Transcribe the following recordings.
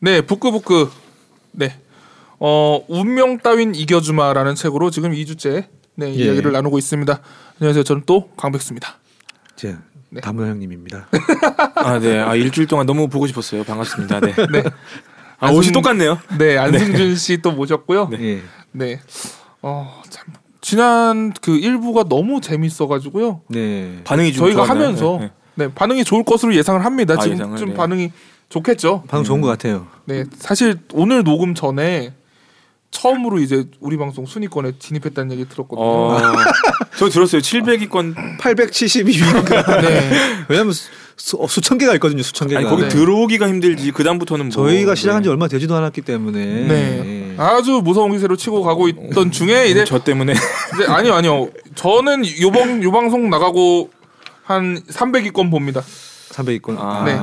네, 부끄부끄. 네. 어, 운명 따윈 이겨주마라는 책으로 지금 2주째 네, 예. 이야기를 나누고 있습니다. 안녕하세요. 저는 또 강백수입니다. 제 네. 다문 형님입니다. 아, 네. 아, 일주일 동안 너무 보고 싶었어요. 반갑습니다. 네. 네. 아, 옷이 똑같네요. 네, 안승준 씨또 모셨고요. 네. 예. 어, 참 지난 그 1부가 너무 재밌어 가지고요. 네. 반응이 좀 저희가 좋았나요? 하면서 네, 네, 반응이 좋을 것으로 예상을 합니다. 아, 지금 예상을, 좀 네. 반응이 좋겠죠. 방금 좋은 것 같아요. 네, 사실 오늘 녹음 전에 처음으로 이제 우리 방송 순위권에 진입했다는 얘기 들었거든요. 어, 저 들었어요. 700위권. 872위인가. 네. 왜냐면 수, 수, 어, 수천 개가 있거든요. 수천 개가. 아니, 거기 네. 들어오기가 힘들지. 그 다음부터는 뭐. 저희가 시작한 지 네. 얼마 되지도 않았기 때문에. 네. 예. 아주 무서운 기세로 치고 가고 있던 중에 이제 저 때문에. 이제 아니요 아니요 저는 요방 요 방송 나가고 한 300위권 봅니다. 300위권. 아, 네.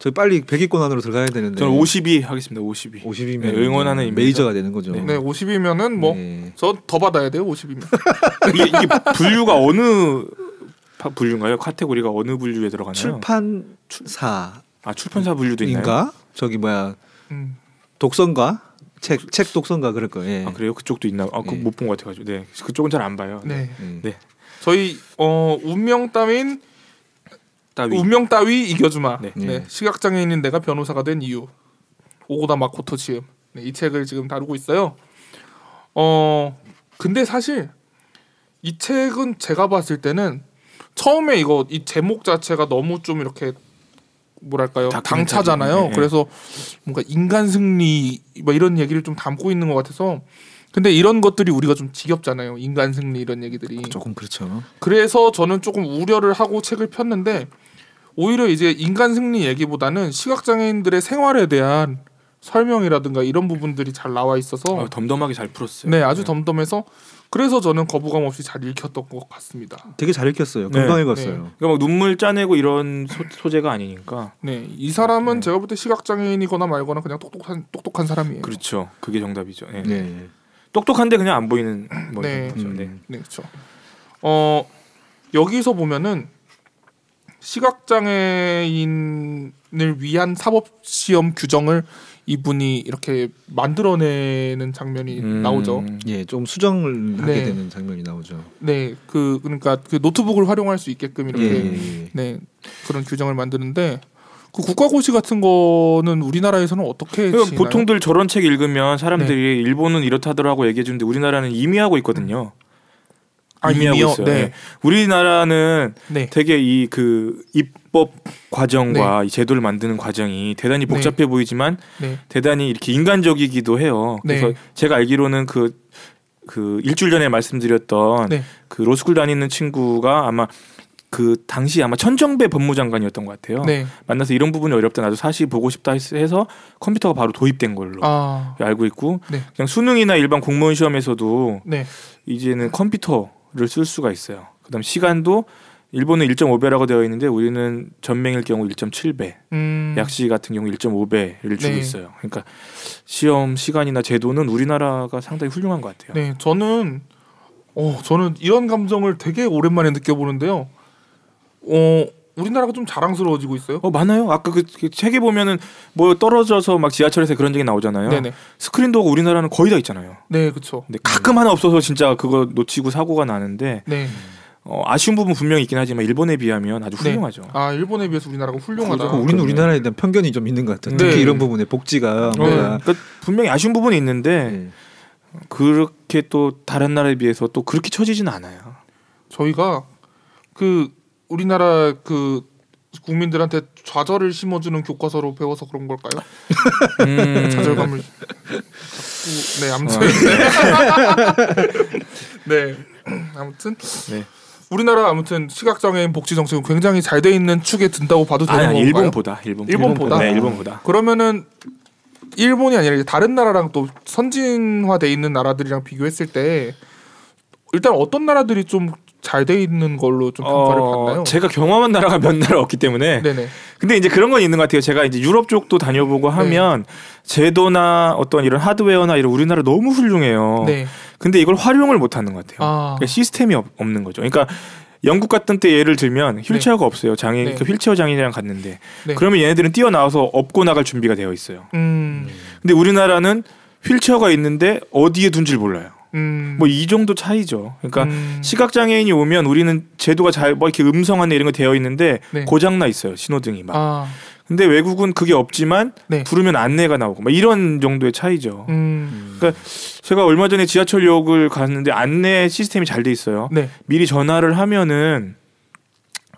저희 빨리 100위권 안으로 들어가야 되는데. 저는 50위 하겠습니다. 50위. 50이면 네, 응원하는 의미에서. 메이저가 되는 거죠. 네. 네, 50이면은 뭐저 네. 더 받아야 돼요, 50이면. 이게, 이게 분류가 어느 파- 분류인가요? 카테고리가 어느 분류에 들어가나요? 출판사 아 출판사 분류도 있나요? 인가? 저기 뭐야 음. 독선가 책 책 독선가 그럴 거예요. 아 그래요? 그쪽도 있나? 아, 그 예. 못본 것 같아가지고. 네, 그쪽은 잘 안 봐요. 네. 음. 네. 저희 어 운명 따윈 따위. 운명 따위 이겨주마. 네. 네. 시각 장애인인 내가 변호사가 된 이유. 오고다 마코토 지음. 네, 이 책을 지금 다루고 있어요. 어 근데 사실 이 책은 제가 봤을 때는 처음에 이거 이 제목 자체가 너무 좀 이렇게 뭐랄까요. 당차잖아요. 네, 네. 그래서 뭔가 인간 승리 뭐 이런 얘기를 좀 담고 있는 것 같아서 근데 이런 것들이 우리가 좀 지겹잖아요. 인간 승리 이런 얘기들이. 조금 그렇죠. 그래서 저는 조금 우려를 하고 책을 폈는데 오히려 이제 인간 승리 얘기보다는 시각 장애인들의 생활에 대한 설명이라든가 이런 부분들이 잘 나와 있어서 어, 덤덤하게 잘 풀었어요. 네 아주 덤덤해서 그래서 저는 거부감 없이 잘 읽혔던 것 같습니다. 되게 잘 읽혔어요. 네. 금방 읽었어요. 그러니까 막 눈물 짜내고 이런 소, 재가 아니니까. 네 이 사람은 네. 제가 볼 때 시각 장애인이거나 말거나 그냥 똑똑한 똑똑한 사람이에요. 그렇죠. 그게 정답이죠. 네. 네. 똑똑한데 그냥 안 보이는 뭐 네. 거죠. 네. 음. 네 그렇죠. 어 여기서 보면은 시각 장애인을 위한 사법 시험 규정을 이분이 이렇게 만들어내는 장면이 음. 나오죠. 예, 좀 수정을 하게 네. 되는 장면이 나오죠. 네, 그 그러니까 그 노트북을 활용할 수 있게끔 예, 이렇게 예, 예. 네 그런 규정을 만드는데 그 국가고시 같은 거는 우리나라에서는 어떻게 그러니까? 보통들 저런 책 읽으면 사람들이 일본은 이렇다더라고 얘기해 주는데 우리나라는 이미 하고 있거든요. 아, 이미 하고 이미요? 있어요. 네. 네. 우리나라는 네. 되게 이 그 입법 과정과 이 제도를 만드는 과정이 대단히 복잡해 보이지만 네. 대단히 이렇게 인간적이기도 해요. 그래서 네. 제가 알기로는 그, 그 일주일 전에 말씀드렸던 네. 그 로스쿨 다니는 친구가 아마 그 당시 아마 천정배 법무장관이었던 것 같아요. 네. 만나서 이런 부분이 어렵다 나도 사실 보고 싶다 했- 해서 컴퓨터가 바로 도입된 걸로 아, 알고 있고 네. 그냥 수능이나 일반 공무원 시험에서도 네. 이제는 컴퓨터를 쓸 수가 있어요. 그다음 시간도 일본은 1.5배라고 되어 있는데 우리는 전맹일 경우 1.7배, 음. 약시 같은 경우 1.5배를 주고 네. 있어요. 그러니까 시험 시간이나 제도는 우리나라가 상당히 훌륭한 것 같아요. 네, 저는 어 저는 이런 감정을 되게 오랜만에 느껴보는데요. 어 우리나라가 좀 자랑스러워지고 있어요. 어 많아요. 아까 그, 그 책에 보면은 뭐 떨어져서 막 지하철에서 그런 적이 나오잖아요. 네네. 스크린 도어가 우리나라는 거의 다 있잖아요. 네, 그렇죠. 근데 가끔 하나 없어서 진짜 그거 놓치고 사고가 나는데 네. 어, 아쉬운 부분 분명히 있긴 하지만 일본에 비하면 아주 네. 훌륭하죠. 아 일본에 비해서 우리나라가 훌륭하다. 그죠. 우리는 그러네. 우리나라에 대한 편견이 좀 있는 것 같아요. 네. 특히 이런 부분에 복지가 어, 뭔가 그러니까 분명히 아쉬운 부분이 있는데 네. 그렇게 또 다른 나라에 비해서 또 그렇게 처지지는 않아요. 저희가 그 우리나라 그 국민들한테 좌절을 심어주는 교과서로 배워서 그런 걸까요? 음, 좌절감을 자꾸 네 아무튼 네 아무튼 네. 우리나라 아무튼 시각장애인 복지 정책은 굉장히 잘 돼 있는 축에 든다고 봐도 되는 아니, 아니 건가요? 일본보다 일본 일본보다? 네 일본보다 그러면은 일본이 아니라 이제 다른 나라랑 또 선진화돼 있는 나라들이랑 비교했을 때 일단 어떤 나라들이 좀 잘 돼 있는 걸로 좀 평가를 받나요? 어, 제가 경험한 나라가 몇 나라 없기 때문에 네네. 근데 이제 그런 건 있는 것 같아요. 제가 이제 유럽 쪽도 다녀보고 네. 하면 제도나 어떤 이런 하드웨어나 이런 우리나라 너무 훌륭해요. 네. 근데 이걸 활용을 못 하는 것 같아요. 아. 그러니까 시스템이 없, 없는 거죠. 그러니까 영국 갔던 때 예를 들면 휠체어가 없어요. 장애인 네. 그 휠체어 장애인이랑 갔는데 네. 그러면 얘네들은 뛰어나와서 업고 나갈 준비가 되어 있어요. 음. 근데 우리나라는 휠체어가 있는데 어디에 둔지를 몰라요. 음. 뭐이 정도 차이죠. 그러니까 음. 시각 장애인이 오면 우리는 제도가 잘 뭐 이렇게 음성 안내 이런 거 되어 있는데 네. 고장 나 있어요. 신호등이 막. 아. 근데 외국은 그게 없지만 네. 부르면 안내가 나오고 막 이런 정도의 차이죠. 음. 제가 얼마 전에 지하철역을 갔는데 안내 시스템이 잘 돼 있어요. 네. 미리 전화를 하면은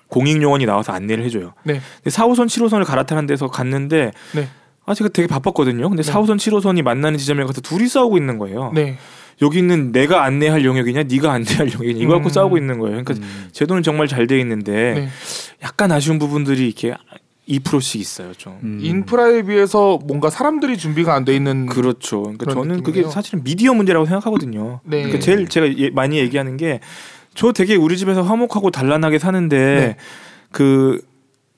공익 요원이 나와서 안내를 해줘요. 네. 근데 4호선, 7호선을 갈아타는 데서 갔는데 네. 아 제가 되게 바빴거든요. 근데 네. 4호선, 7호선이 만나는 지점에 가서 둘이 싸우고 있는 거예요. 네. 여기는 내가 안내할 영역이냐, 네가 안내할 영역이냐 이거 갖고 음. 싸우고 있는 거예요. 그러니까 음. 제도는 정말 잘 돼 있는데 네. 약간 아쉬운 부분들이 이렇게 2%씩 있어요, 좀. 음. 인프라에 비해서 뭔가 사람들이 준비가 안 돼 있는 그렇죠. 그러니까 저는 그게 느낌이에요. 사실은 미디어 문제라고 생각하거든요. 네. 그러니까 제일 제가 예- 많이 얘기하는 게 저 되게 우리 집에서 화목하고 단란하게 사는데 네. 그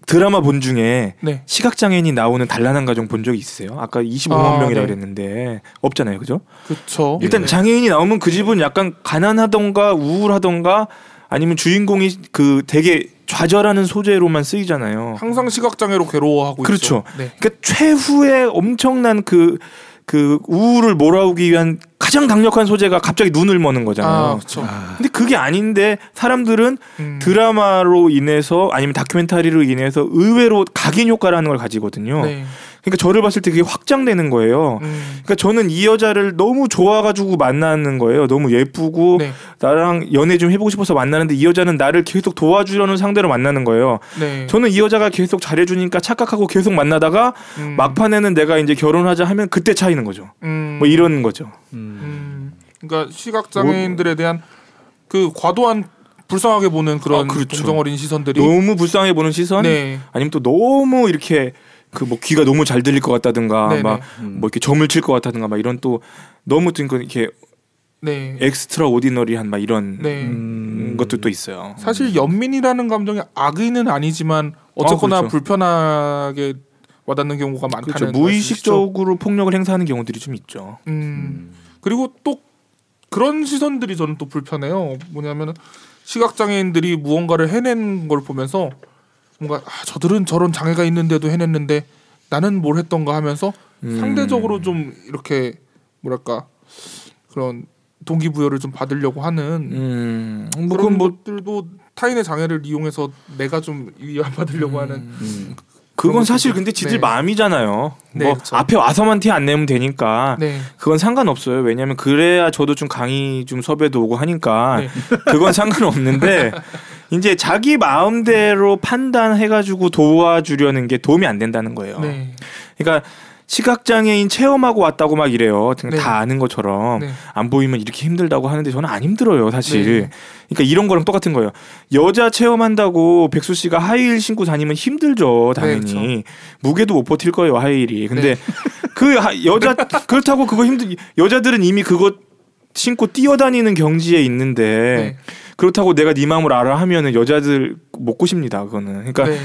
드라마 본 중에 네. 시각 장애인이 나오는 단란한 가정 본 적이 있으세요? 아까 25만 아, 명이라 네. 그랬는데 없잖아요, 그죠? 그렇죠. 일단 네. 장애인이 나오면 그 집은 약간 가난하던가 우울하던가 아니면 주인공이 그 되게 좌절하는 소재로만 쓰이잖아요. 항상 시각 장애로 괴로워하고 그렇죠. 있죠. 네. 그러니까 최후의 엄청난 그, 그 우울을 몰아오기 위한 가장 강력한 소재가 갑자기 눈을 머는 아, 거잖아요. 그렇죠. 아, 근데 그게 아닌데 사람들은 음. 드라마로 인해서 아니면 다큐멘터리로 인해서 의외로 각인 효과라는 걸 가지거든요. 네. 그러니까 저를 봤을 때 그게 확장되는 거예요. 음. 그러니까 저는 이 여자를 너무 좋아가지고 만나는 거예요. 너무 예쁘고 네. 나랑 연애 좀 해보고 싶어서 만나는데 이 여자는 나를 계속 도와주려는 상대로 만나는 거예요. 네. 저는 이 여자가 계속 잘해주니까 착각하고 계속 만나다가 음. 막판에는 내가 이제 결혼하자 하면 그때 차이는 거죠. 음. 뭐 이런 거죠. 음. 음. 그러니까 시각 장애인들에 대한 그 과도한 불쌍하게 보는 그런 아, 그렇죠. 동정 어린 시선들이 너무 불쌍해 보는 시선, 네. 아니면 또 너무 이렇게 그 뭐 귀가 너무 잘 들릴 것 같다든가 네네. 막뭐 이렇게 점을 칠 것 같다든가 막 이런 또 너무 또 이렇게 네. 엑스트라 오디너리한 막 이런 네. 음. 것도 또 있어요. 사실 연민이라는 감정이 악의는 아니지만 어쨌거나 아, 그렇죠. 불편하게 와닿는 경우가 많다는 그렇죠. 무의식적으로 폭력을 행사하는 경우들이 좀 있죠. 음. 그리고 또 그런 시선들이 저는 또 불편해요. 뭐냐면 시각 장애인들이 무언가를 해낸 걸 보면서 뭔가 아, 저들은 저런 장애가 있는데도 해냈는데 나는 뭘 했던가 하면서 음. 상대적으로 좀 이렇게 뭐랄까 그런 동기부여를 좀 받으려고 하는 음, 뭐 그런 뭐 것들도 타인의 장애를 이용해서 내가 좀 위안받으려고 하는 음. 그건 사실 근데 지들 네. 마음이잖아요. 네, 뭐 그렇죠. 앞에 와서만 티 안 내면 되니까 네. 그건 상관없어요. 왜냐하면 그래야 저도 좀 강의 좀 섭외도 오고 하니까 네. 그건 상관없는데 이제 자기 마음대로 판단해가지고 도와주려는 게 도움이 안 된다는 거예요. 네. 그러니까 시각장애인 체험하고 왔다고 막 이래요. 네. 다 아는 것처럼 네. 안 보이면 이렇게 힘들다고 하는데 저는 안 힘들어요, 사실. 네. 그러니까 이런 거랑 똑같은 거예요. 여자 체험한다고 백수 씨가 하이힐 신고 다니면 힘들죠, 당연히. 네, 그렇죠. 무게도 못 버틸 거예요, 하이힐이. 근데 네. 그 하- 여자 그렇다고 그거 힘들 여자들은 이미 그거 신고 뛰어다니는 경지에 있는데 네. 그렇다고 내가 네 마음을 알아 하면은 여자들 못 고십니다, 그거는. 그러니까 네.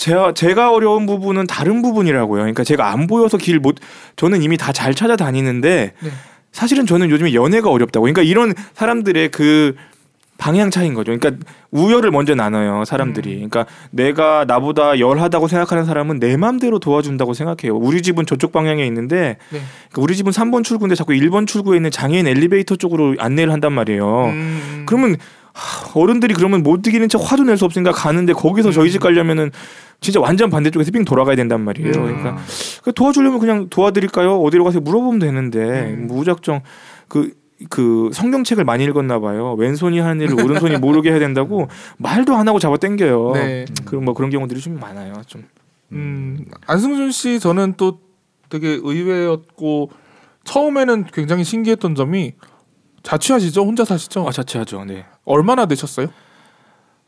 제가 제가 어려운 부분은 다른 부분이라고요. 그러니까 제가 안 보여서 길 못 저는 이미 다 잘 찾아다니는데 네. 사실은 저는 요즘에 연애가 어렵다고. 그러니까 이런 사람들의 그 방향 차이인 거죠. 그러니까 우열을 먼저 나눠요, 사람들이. 음. 그러니까 내가 나보다 열하다고 생각하는 사람은 내 맘대로 도와준다고 생각해요. 우리 집은 저쪽 방향에 있는데 네. 그러니까 우리 집은 3번 출구인데 자꾸 1번 출구에 있는 장애인 엘리베이터 쪽으로 안내를 한단 말이에요. 음. 그러면 하, 어른들이 그러면 못 이기는 척 화도 낼 수 없으니까 가는데 거기서 저희 집 가려면은 진짜 완전 반대쪽에서 빙 돌아가야 된단 말이에요. 음. 그러니까 그 도와주려면 그냥 도와드릴까요? 어디로 가서 물어보면 되는데 음. 무작정 그. 그 성경책을 많이 읽었나 봐요. 왼손이 하는 일을 오른손이 모르게 해야 된다고 말도 안 하고 잡아 당겨요. 네. 그런 뭐 그런 경우들이 좀 많아요. 좀. 음, 안승준 씨 저는 또 되게 의외였고 처음에는 굉장히 신기했던 점이 자취하시죠? 혼자 사시죠? 아 자취하죠. 네. 얼마나 되셨어요?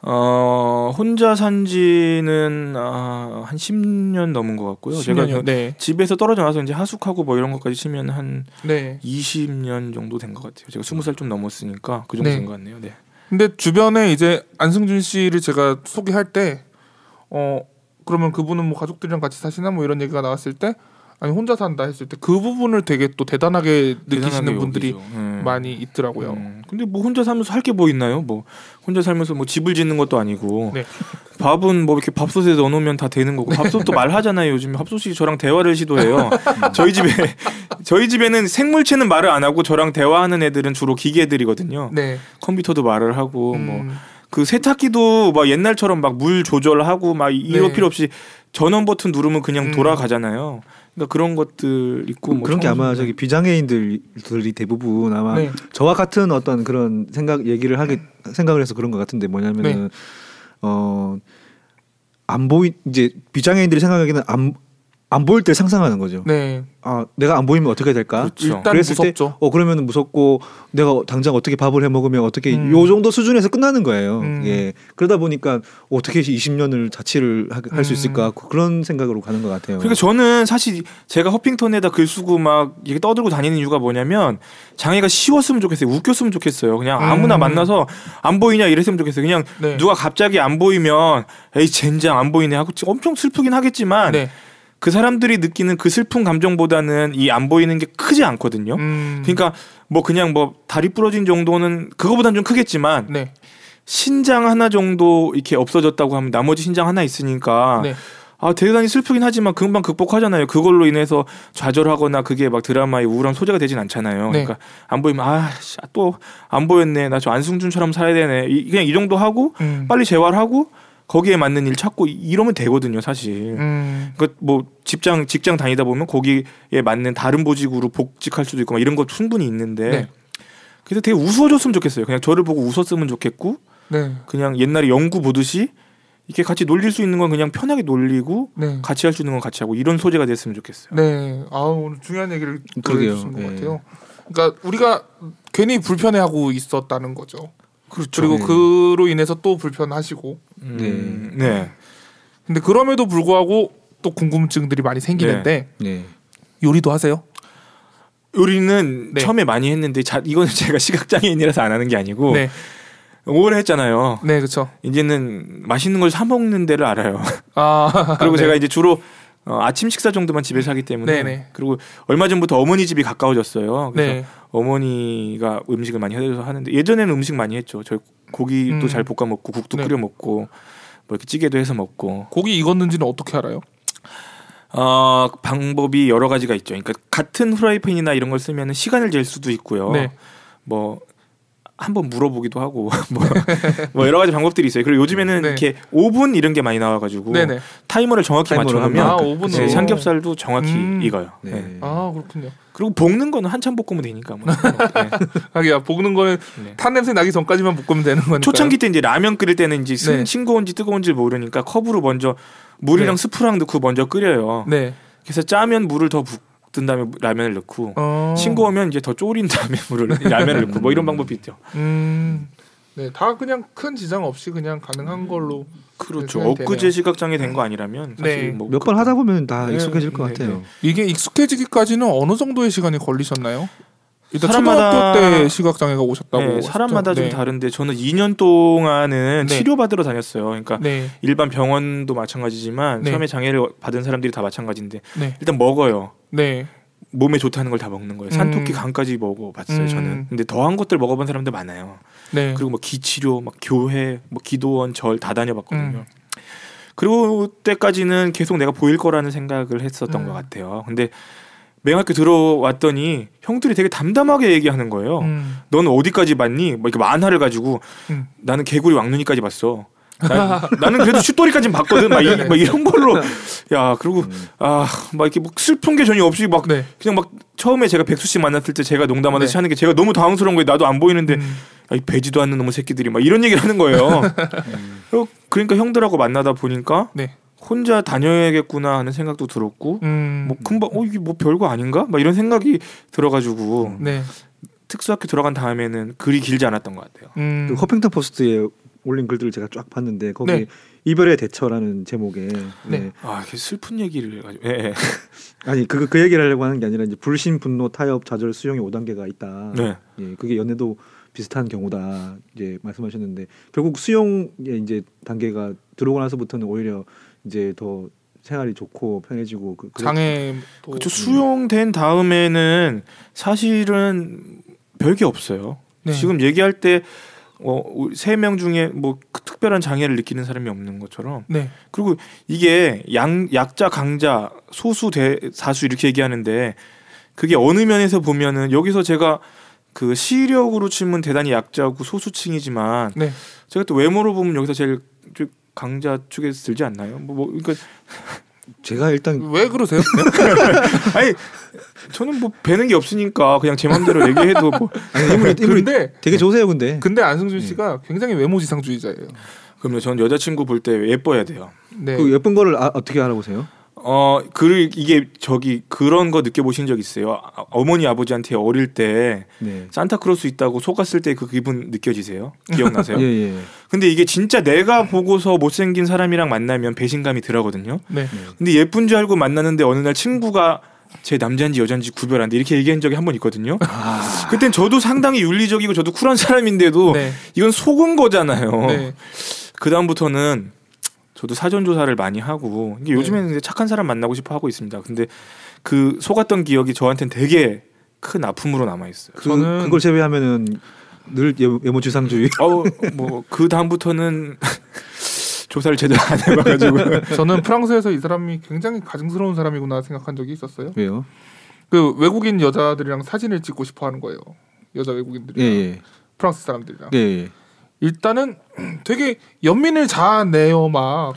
어 혼자 산 지는 아, 한 10년 넘은 것 같고요. 제가 10년이요. 그 네. 집에서 떨어져 나서 이제 하숙하고 뭐 이런 것까지 치면 한 네. 20년 정도 된 것 같아요. 제가 20살 좀 넘었으니까 그 정도 네. 된것 같네요. 네. 근데 주변에 이제 안승준 씨를 제가 소개할 때 어 그러면 그분은 뭐 가족들이랑 같이 사시나 뭐 이런 얘기가 나왔을 때 아니 혼자 산다 했을 때 그 부분을 되게 또 대단하게 느끼시는 대단하게 분들이 여기죠. 음. 많이 있더라고요. 음, 근데 뭐 혼자 살면서 할 게 뭐 있나요? 뭐 혼자 살면서 뭐 집을 짓는 것도 아니고 네. 밥은 뭐 이렇게 밥솥에 넣어놓으면 다 되는 거고 밥솥도 말하잖아요. 요즘 밥솥이 저랑 대화를 시도해요. 저희 집에 저희 집에는 생물체는 말을 안 하고 저랑 대화하는 애들은 주로 기계들이거든요. 네. 컴퓨터도 말을 하고 뭐 음, 그 세탁기도 막 옛날처럼 막 물 조절하고 막 이럴 네. 필요 없이 전원 버튼 누르면 그냥 음. 돌아가잖아요. 그러니까 그런 것들 있고 뭐 그런 게 아마 저기 비장애인들이 대부분 아마 네. 저와 같은 어떤 그런 생각 얘기를 하게 생각을 해서 그런 것 같은데 뭐냐면은 어안 보이 이제 비장애인들이 생각하기에는 안 안 보일 때 상상하는 거죠. 네. 아 내가 안 보이면 어떻게 될까? 그렇죠. 일단 그랬을 무섭죠. 때, 어 그러면 무섭고 내가 당장 어떻게 밥을 해 먹으면 어떻게 음. 요 정도 수준에서 끝나는 거예요. 음. 예 그러다 보니까 어떻게 20년을 자취를 할수 음. 있을까 그런 생각으로 가는 것 같아요. 그러니까 저는 사실 제가 허핑턴에다 글 쓰고 막 이게 떠들고 다니는 이유가 뭐냐면 장애가 쉬웠으면 좋겠어요. 웃겼으면 좋겠어요. 그냥 아무나 음. 만나서 안 보이냐 이랬으면 좋겠어요. 그냥 네. 누가 갑자기 안 보이면 에이 젠장 안 보이네 하고 엄청 슬프긴 하겠지만 네. 그 사람들이 느끼는 그 슬픈 감정보다는 이 안 보이는 게 크지 않거든요. 음, 그러니까 뭐 그냥 뭐 다리 부러진 정도는 그거보단 좀 크겠지만 네. 신장 하나 정도 이렇게 없어졌다고 하면 나머지 신장 하나 있으니까 네. 아 대단히 슬프긴 하지만 금방 극복하잖아요. 그걸로 인해서 좌절하거나 그게 막 드라마의 우울한 소재가 되진 않잖아요. 네. 그러니까 안 보이면 아또 안 보였네. 나 저 안승준처럼 살아야 되네. 이- 그냥 이 정도 하고 음. 빨리 재활하고 거기에 맞는 일 찾고 이- 이러면 되거든요, 사실. 음. 그뭐 직장 직장 다니다 보면 거기에 맞는 다른 보직으로 복직할 수도 있고 막 이런 거 충분히 있는데 네. 그래서 되게 우스워졌으면 좋겠어요. 그냥 저를 보고 웃었으면 좋겠고 네. 그냥 옛날에 연구 보듯이 이렇게 같이 놀릴 수 있는 건 그냥 편하게 놀리고 네. 같이 할 수 있는 건 같이 하고 이런 소재가 됐으면 좋겠어요. 네. 아 오늘 중요한 얘기를. 들어주신 것 네. 같아요. 그러니까 우리가 괜히 불편해하고 있었다는 거죠. 그렇죠. 그리고 네. 그로 인해서 또 불편하시고. 음, 네. 근데 그럼에도 불구하고 또 궁금증들이 많이 생기는데 네. 요리도 하세요? 요리는 네. 처음에 많이 했는데 자, 이거는 제가 시각장애인이라서 안 하는 게 아니고 네. 오래 했잖아요. 네, 그렇죠. 이제는 맛있는 걸 사 먹는 데를 알아요. 아 그리고 네. 제가 이제 주로 어, 아침 식사 정도만 집에서 하기 때문에 네네. 그리고 얼마 전부터 어머니 집이 가까워졌어요. 그래서 네. 어머니가 음식을 많이 해줘서 하는데 예전에는 음식 많이 했죠. 저희 고기도 음. 잘 볶아 먹고 국도 네. 끓여 먹고 뭐 이렇게 찌개도 해서 먹고 고기 익었는지는 어떻게 알아요? 어, 방법이 여러 가지가 있죠. 그러니까 같은 후라이팬이나 이런 걸 쓰면 시간을 잴 수도 있고요. 네. 뭐 한번 물어보기도 하고 뭐, 뭐 여러 가지 방법들이 있어요. 그리고 요즘에는 네. 이렇게 오븐 이런 게 많이 나와가지고 네네. 타이머를 정확히 타이머로 맞춰놓으면 아. 네, 삼겹살도 정확히 음. 익어요. 네. 네. 아 그렇군요. 그리고 볶는 거는 한참 볶으면 되니까. 뭐. 네. 하기야 볶는 거는 네. 탄 냄새 나기 전까지만 볶으면 되는 거니까. 초창기 때 이제 라면 끓일 때는 이제 싱- 네. 싱거운지 뜨거운지 모르니까 컵으로 먼저 물이랑 네. 스프랑 넣고 먼저 끓여요. 네. 그래서 짜면 물을 더 붓 은 다음에 라면을 넣고 어. 싱거우면 이제 더 졸인 다음에 물을 라면을 넣고 뭐 이런 방법이 있죠. 음. 네, 다 그냥 큰 지장 없이 그냥 가능한 걸로. 그렇죠. 네, 엊그제. 시각장애 된 거 아니라면 사실 네. 뭐 몇번 하다 보면 다 네, 익숙해질 것 네, 같아요. 이게 익숙해지기까지는 어느 정도의 시간이 걸리셨나요? 일단 사람마다- 초등학교 때 시각 장애가 오셨다고. 네? 사람마다 좀 네. 다른데 저는 2년 동안은 네. 치료받으러 다녔어요. 그러니까 네, 일반 병원도 마찬가지지만 네. 처음에 장애를 받은 사람들이 다 마찬가지인데 네, 일단 먹어요. 네. 몸에 좋다는 걸 다 먹는 거예요. 산토끼 음. 간까지 먹어봤어요. 음. 저는. 근데 더한 것들 먹어본 사람들 많아요. 네. 그리고 뭐 기치료, 막 교회, 뭐 기도원, 절 다 다녀봤거든요. 음. 그리고 때까지는 계속 내가 보일 거라는 생각을 했었던 음. 것 같아요. 근데 맹학교 들어왔더니 형들이 되게 담담하게 얘기하는 거예요. 음. 너는 어디까지 봤니? 뭐 이렇게 만화를 가지고 음. 나는 개구리 왕눈이까지 봤어. 나, 는 그래도 슛돌이까지는 봤거든. 막, 이, 네네. 막 이런 걸로 야 그리고 음. 아 막 이렇게 뭐 슬픈 게 전혀 없이 막 네. 그냥 막 처음에 제가 백수 씨 만났을 때 제가 농담하듯이 네. 하는 게 제가 너무 당황스러운 거예요. 나도 안 보이는데 음. 아, 이 배지도 않는 놈의 새끼들이 막 이런 얘기를 하는 거예요. 그리고 그러니까 형들하고 만나다 보니까 네. 혼자 다녀야겠구나 하는 생각도 들었고 음. 뭐 금방 어 이게 뭐 별거 아닌가? 막 이런 생각이 들어가지고 네. 특수학교 들어간 다음에는 글이 길지 않았던 것 같아요. 음. 그 허핑턴 포스트에 올린 글들을 제가 쫙 봤는데 거기 네. 이별의 대처라는 제목에 네. 네. 아, 이렇게 슬픈 얘기를 해가지고. 예, 예. 아니 그그 얘기를 하려고 하는 게 아니라 이제 불신, 분노, 타협, 좌절, 수용의 5단계가 있다. 네. 예, 그게 연애도 비슷한 경우다. 이제 말씀하셨는데 결국 수용의 이제 단계가 들어오고 나서부터는 오히려 이제 더 생활이 좋고 편해지고 그 그래- 장애 또 그렇죠. 수용된 다음에는 사실은 별게 없어요. 네. 지금 얘기할 때 어, 세 명 중에 뭐그 특별한 장애를 느끼는 사람이 없는 것처럼 네. 그리고 이게 양, 약자 강자 소수 대 사수 이렇게 얘기하는데 그게 어느 면에서 보면은 여기서 제가 그 시력으로 치면 대단히 약자고 소수층이지만 네. 제가 또 외모로 보면 여기서 제일 좀 강자 쪽에 들지 않나요? 뭐, 뭐 그러니까 제가 일단 왜 그러세요? 아니 저는 뭐 배는 게 없으니까 그냥 제 마음대로 얘기해도 뭐 아니, 인물이 인물이 근데 되게 좋으세요, 근데. 근데 안승준 씨가 굉장히 외모지상주의자예요. 그럼요. 전 여자친구 볼 때 예뻐야 돼요. 네. 그 예쁜 거를 아, 어떻게 알아보세요? 어, 그 이게 저기 그런 거 느껴보신 적 있어요? 아, 어머니 아버지한테 어릴 때 네. 산타크로스 있다고 속았을 때 그 기분 느껴지세요? 기억나세요? 예, 예. 근데 이게 진짜 내가 보고서 못생긴 사람이랑 만나면 배신감이 들어거든요. 네. 근데 예쁜 줄 알고 만나는데 어느 날 친구가 제 남자인지 여자인지 구별 안 돼. 이렇게 얘기한 적이 한 번 있거든요. 아, 그땐 저도 상당히 윤리적이고 저도 쿨한 사람인데도 네. 이건 속은 거잖아요. 네. 그 다음부터는 저도 사전 조사를 많이 하고 이게 요즘에는 이제 착한 사람 만나고 싶어 하고 있습니다. 근데 그 속았던 기억이 저한테는 되게 큰 아픔으로 남아 있어요. 그, 저는- 그걸 제외하면은 늘 예- 외모지상주의. 어 뭐 그 다음부터는 조사를 제대로 안 해봐가지고 저는 프랑스에서 이 사람이 굉장히 가증스러운 사람이구나 생각한 적이 있었어요. 왜요? 그 외국인 여자들이랑 사진을 찍고 싶어 하는 거예요. 여자 외국인들이 예, 랑 예. 프랑스 사람들이랑. 예, 예. 일단은 되게 연민을 자아내요 막.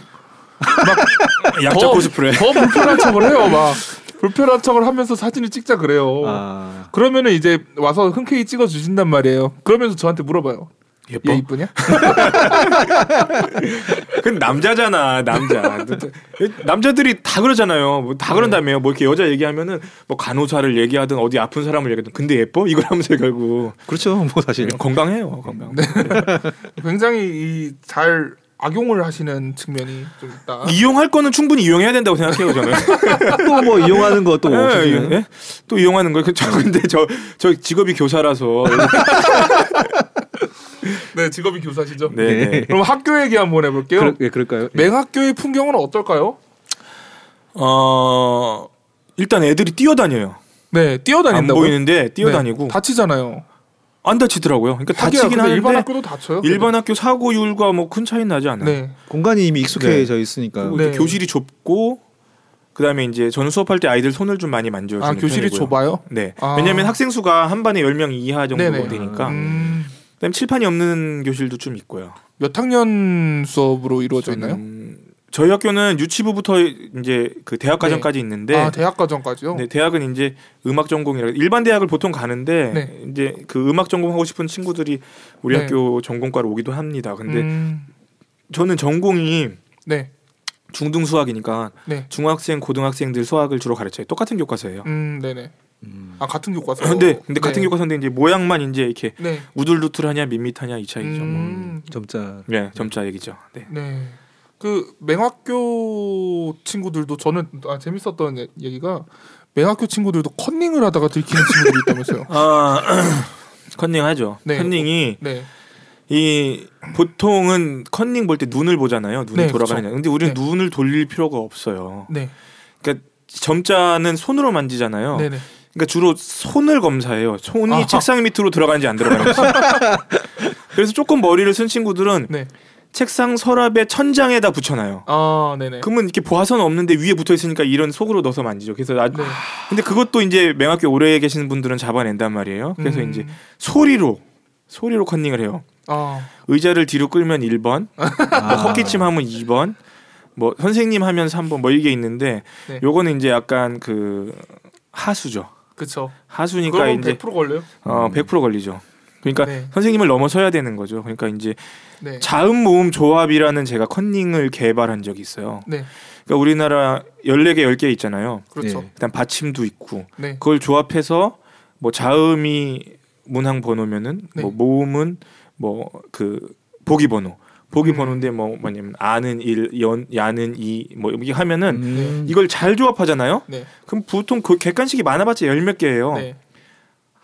약자 더- 코스프레. 더 불편한 척을 해요 막. 불편한 척을 하면서 사진을 찍자 그래요. 아, 그러면은 이제 와서 흔쾌히 찍어 주신단 말이에요. 그러면서 저한테 물어봐요. 예뻐. 얘 이쁘냐? 그건 남자잖아 남자. 남자들이 다 그러잖아요. 뭐 다 그런다며요. 뭐 이렇게 여자 얘기하면은 뭐 간호사를 얘기하든 어디 아픈 사람을 얘기하든 근데 예뻐 이걸 하면서 결국 그렇죠. 뭐 사실. 건강해요 건강. 굉장히 이 잘 악용을 하시는 측면이 좀 있다. 이용할 거는 충분히 이용해야 된다고 생각해요 저는. 또 뭐 이용하는 것도 예, 없으세요? 예? 또 이용하는 거예요. 저 근데 저 저 직업이 교사라서. 네, 직업이 교사시죠. 네. 네. 그럼 학교 얘기 한번 해볼게요. 그럴, 예, 그럴까요? 예. 맹학교의 풍경은 어떨까요? 어 일단 애들이 뛰어다녀요. 네, 안 뛰어다닌다고. 보이는데 뛰어다니고 다치잖아요. 안 다치더라고요. 그러니까 다치긴 하는데 일반 학교도 다쳐요. 일반 학교 사고율과 뭐 큰 차이 나지 않아요. 네, 공간이 이미 익숙해져 있으니까. 그리고 네. 교실이 좁고 그다음에 이제 저는 수업할 때 아이들 손을 좀 많이 만져주는 아 교실이 편이고요. 좁아요. 네. 아. 왜냐하면 학생 수가 한 반에 10명 이하 정도 네네. 되니까. 음, 그다음에 칠판이 없는 교실도 좀 있고요. 몇 학년 수업으로 이루어져 있나요? 음, 저희 학교는 유치부부터 이제 그 대학 과정까지 있는데 아 대학 과정까지요. 네, 대학은 이제 음악 전공이라 일반 대학을 보통 가는데 네. 이제 그 음악 전공 하고 싶은 친구들이 우리 네. 학교 전공과로 오기도 합니다. 근데 음, 저는 전공이 네, 중등 수학이니까 네, 중학생, 고등학생들 수학을 주로 가르쳐요. 똑같은 교과서예요. 음, 네네. 음. 아 같은 교과서. 근데 근데 같은 네. 교과서인데 이제 모양만 이제 이렇게 네. 우둘두툴하냐 밋밋하냐 이 차이죠. 뭐. 음, 점자. 네, 점자 얘기죠. 네. 네. 그 맹학교 친구들도 저는 아, 재밌었던 얘- 얘기가 맹학교 친구들도 컨닝을 하다가 들키는 친구들이 있다면서요. 아 컨닝 하죠. 네. 컨닝이 네. 이 보통은 컨닝 볼 때 눈을 보잖아요. 눈이 네, 돌아가느냐. 근데 우리는 네. 눈을 돌릴 필요가 없어요. 네. 그러니까 점자는 손으로 만지잖아요. 네네. 그러니까 주로 손을 검사해요. 손이 아하. 책상 밑으로 들어가는지 안 들어가는지. 그래서 조금 머리를 쓴 친구들은 네. 책상 서랍의 천장에다 붙여놔요. 아, 네네. 그러면 이렇게 보아서는 없는데 위에 붙어 있으니까 이런 속으로 넣어서 만지죠. 그래서 아, 네. 근데 그것도 이제 맹학교 오래 계시는 분들은 잡아낸단 말이에요. 그래서 음. 이제 소리로 소리로 컨닝을 해요. 아, 의자를 뒤로 끌면 1번, 아. 헛기침 하면 2번, 뭐 선생님 하면 3번 뭐 이게 있는데 네. 요거는 이제 약간 그 하수죠. 그쵸. 하수니까 그러면 이제 100% 걸려요? 어, 100% 걸리죠. 그러니까 네. 선생님을 넘어서야 되는 거죠. 그러니까 이제 네. 자음 모음 조합이라는 제가 컨닝을 개발한 적이 있어요. 네. 그러니까 우리나라 14개 10개 있잖아요. 그렇죠. 네. 그다음 받침도 있고 네. 그걸 조합해서 뭐 자음이 문항 번호면은 네. 뭐 모음은 뭐 그 보기 번호 보기 음. 번호인데 뭐 뭐냐면 아는 일, 연, 야는 이, 뭐 이렇게 하면은 음. 이걸 잘 조합하잖아요. 네. 그럼 보통 그 객관식이 많아봤자 열 몇 개예요.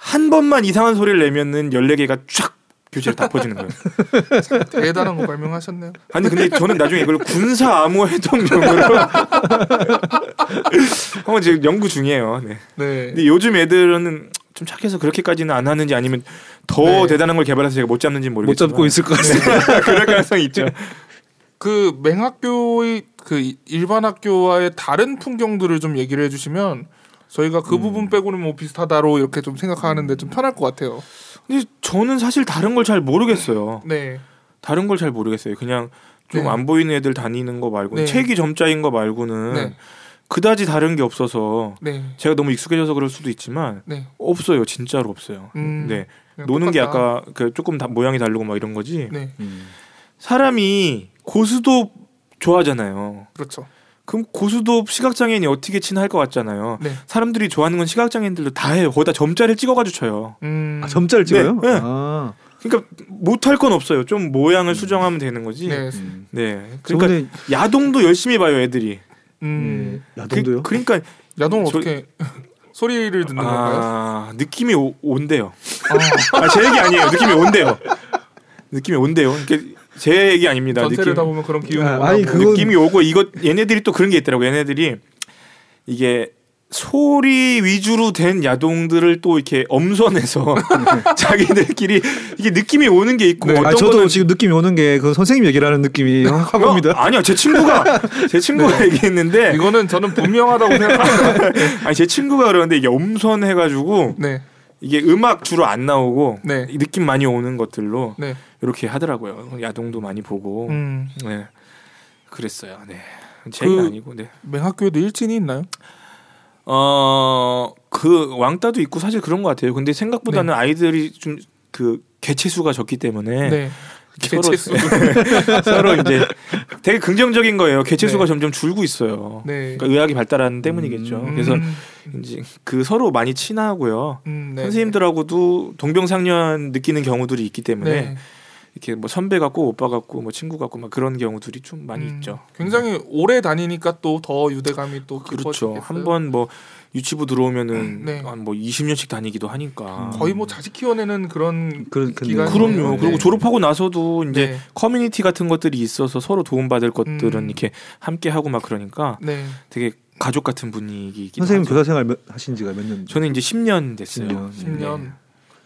네. 한 번만 이상한 소리를 내면은 14개가 쫙 교재로 다 퍼지는 거예요. 대단한 거 발명하셨네요. 아니 근데 저는 나중에 이걸 군사 암호 해독용으로 한번 지금 연구 중이에요. 네. 네. 근데 요즘 애들은 좀 착해서 그렇게까지는 안 하는지 아니면 더 네. 대단한 걸 개발해서 제가 못 잡는지 못 모르겠지만 잡고 있을 것 같습니다. 그럴 가능성이 있죠. 그 맹학교의 그 일반 학교와의 다른 풍경들을 좀 얘기를 해주시면 저희가 그 부분 빼고는 뭐 비슷하다로 이렇게 좀 생각하는데 좀 편할 것 같아요. 근데 저는 사실 다른 걸 잘 모르겠어요. 네. 다른 걸 잘 모르겠어요. 그냥 좀 네. 안 보이는 애들 다니는 거 말고 네. 책이 점자인 거 말고는 네. 그다지 다른 게 없어서 네. 제가 너무 익숙해져서 그럴 수도 있지만 네. 없어요. 진짜로 없어요. 음, 네. 노는 게 똑같다. 아까 그 조금 다 모양이 다르고 막 이런 거지. 네. 음. 사람이 고수도 좋아하잖아요. 그렇죠. 그럼 고수도 시각장애인이 어떻게 친할 것 같잖아요. 네. 사람들이 좋아하는 건 시각장애인들도 다 해요. 거기다 점자를 찍어가지고 쳐요. 음. 아, 점자를 찍어요? 네, 네. 아. 그러니까 못할 건 없어요. 좀 모양을 수정하면 되는 거지. 네. 음. 네. 그러니까 저번에 야동도 열심히 봐요, 애들이. 음. 예, 야동도요? 그, 러니까 야동을 저- 어떻게 소리를 듣는 건가요? 아, 느낌이 오, 온대요. 아, 아, 제 얘기 아니에요. 느낌이 온대요. 느낌이 온대요. 그러니까 제 얘기 아닙니다. 전체를 느낌, 다 보면 그런 기운이 아, 아니. 그건- 느낌이 오고 이거 얘네들이 또 그런 게 있더라고. 얘네들이 이게 소리 위주로 된 야동들을 또 이렇게 엄선해서 자기들끼리 이게 느낌이 오는 게 있고 네. 어떤 아, 저도 거는 지금 느낌이 오는 게 그 선생님 얘기를 하는 느낌이 확 옵니다. 어? 아니요 제 친구가 제 친구가 얘기했는데 이거는 저는 분명하다고 생각합니다. 아니 제 친구가 그러는데 이게 엄선해가지고 네. 이게 음악 주로 안 나오고 네. 이 느낌 많이 오는 것들로 네. 이렇게 하더라고요 야동도 많이 보고 음. 네 그랬어요 네제 얘기 그- 아니고 네. 맹학교에도 일진이 있나요? 어, 그 왕따도 있고 사실 그런 것 같아요. 근데 생각보다는 아이들이 좀 그 개체 수가 적기 때문에 네. 개체수. 서로 이제 되게 긍정적인 거예요. 개체 수가 네. 점점 줄고 있어요. 네. 그러니까 의학이 발달하는 때문이겠죠. 음. 그래서 음. 이제 그 서로 많이 친하고요. 음, 네. 선생님들하고도 동병상련 느끼는 경우들이 있기 때문에 네. 이렇게 뭐 선배 같고 오빠 같고 뭐 친구 같고 막 그런 경우들이 좀 많이 음, 있죠. 굉장히 오래 다니니까 또 더 유대감이 또 그렇죠. 깊어지겠어요. 한번 뭐 유치부 들어오면은 네. 한뭐 20년씩 다니기도 하니까. 거의 뭐 자식 키워내는 그런 그런 기간이네요. 그럼요. 네. 그리고 졸업하고 나서도 이제 네. 커뮤니티 같은 것들이 있어서 서로 도움받을 것들은 음. 이렇게 함께 하고 막 그러니까 네. 되게 가족 같은 분위기이기도 선생님. 교사 생활 몇- 하신 지가 몇 년? 저는 이제 10년 됐어요. 10년. 10년. 네.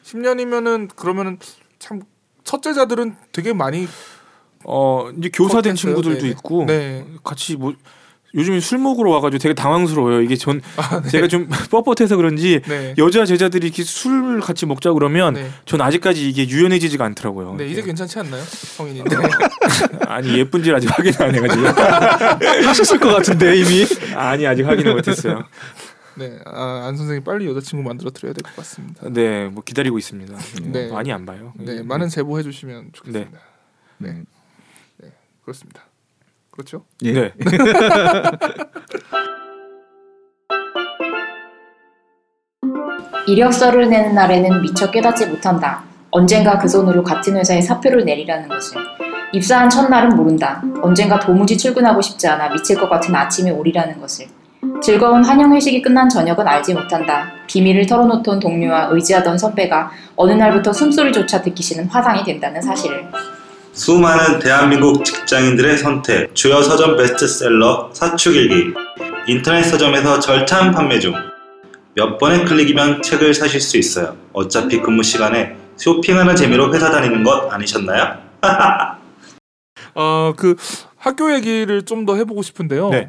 10년이면은 그러면은 참 첫째자들은 되게 많이 어 이제 교사된 컸겠어요. 친구들도. 있고 네. 같이 뭐 요즘에 술 먹으러 와가지고 되게 당황스러워요. 이게 전 아, 네. 제가 좀 뻣뻣해서 그런지 네. 여자 제자들이 이렇게 술 같이 먹자 그러면 네. 전 아직까지 이게 유연해지지가 않더라고요. 네, 이제 괜찮지 않나요? 성인인데. 아니 예쁜지 아직 확인 안 해가지고 하셨을 것 같은데 이미. 아니 아직 확인을 못했어요. 네. 아, 안 선생님 빨리 여자친구 만들어 드려야 될 것 같습니다. 네, 뭐 기다리고 있습니다. 네. 많이 안 봐요. 네, 많은 제보 해 주시면 좋겠습니다. 네. 그렇습니다. 그렇죠? 예. 네. 이력서를 내는 날에는 미처 깨닫지 못한다. 언젠가 그 손으로 같은 회사에 사표를 내리라는 것을. 입사한 첫날은 모른다. 언젠가 도무지 출근하고 싶지 않아 미칠 것 같은 아침이 오리라는 것을. 즐거운 환영 회식이 끝난 저녁은 알지 못한다. 비밀을 털어놓던 동료와 의지하던 선배가 어느 날부터 숨소리조차 듣기 싫은 화상이 된다는 사실을. 수많은 대한민국 직장인들의 선택 주요 서점 베스트셀러 사축일기 인터넷 서점에서 절찬 판매 중 몇 번의 클릭이면 책을 사실 수 있어요 어차피 근무 시간에 쇼핑하는 재미로 회사 다니는 것 아니셨나요? 어, 그 학교 얘기를 좀 더 해보고 싶은데요. 네.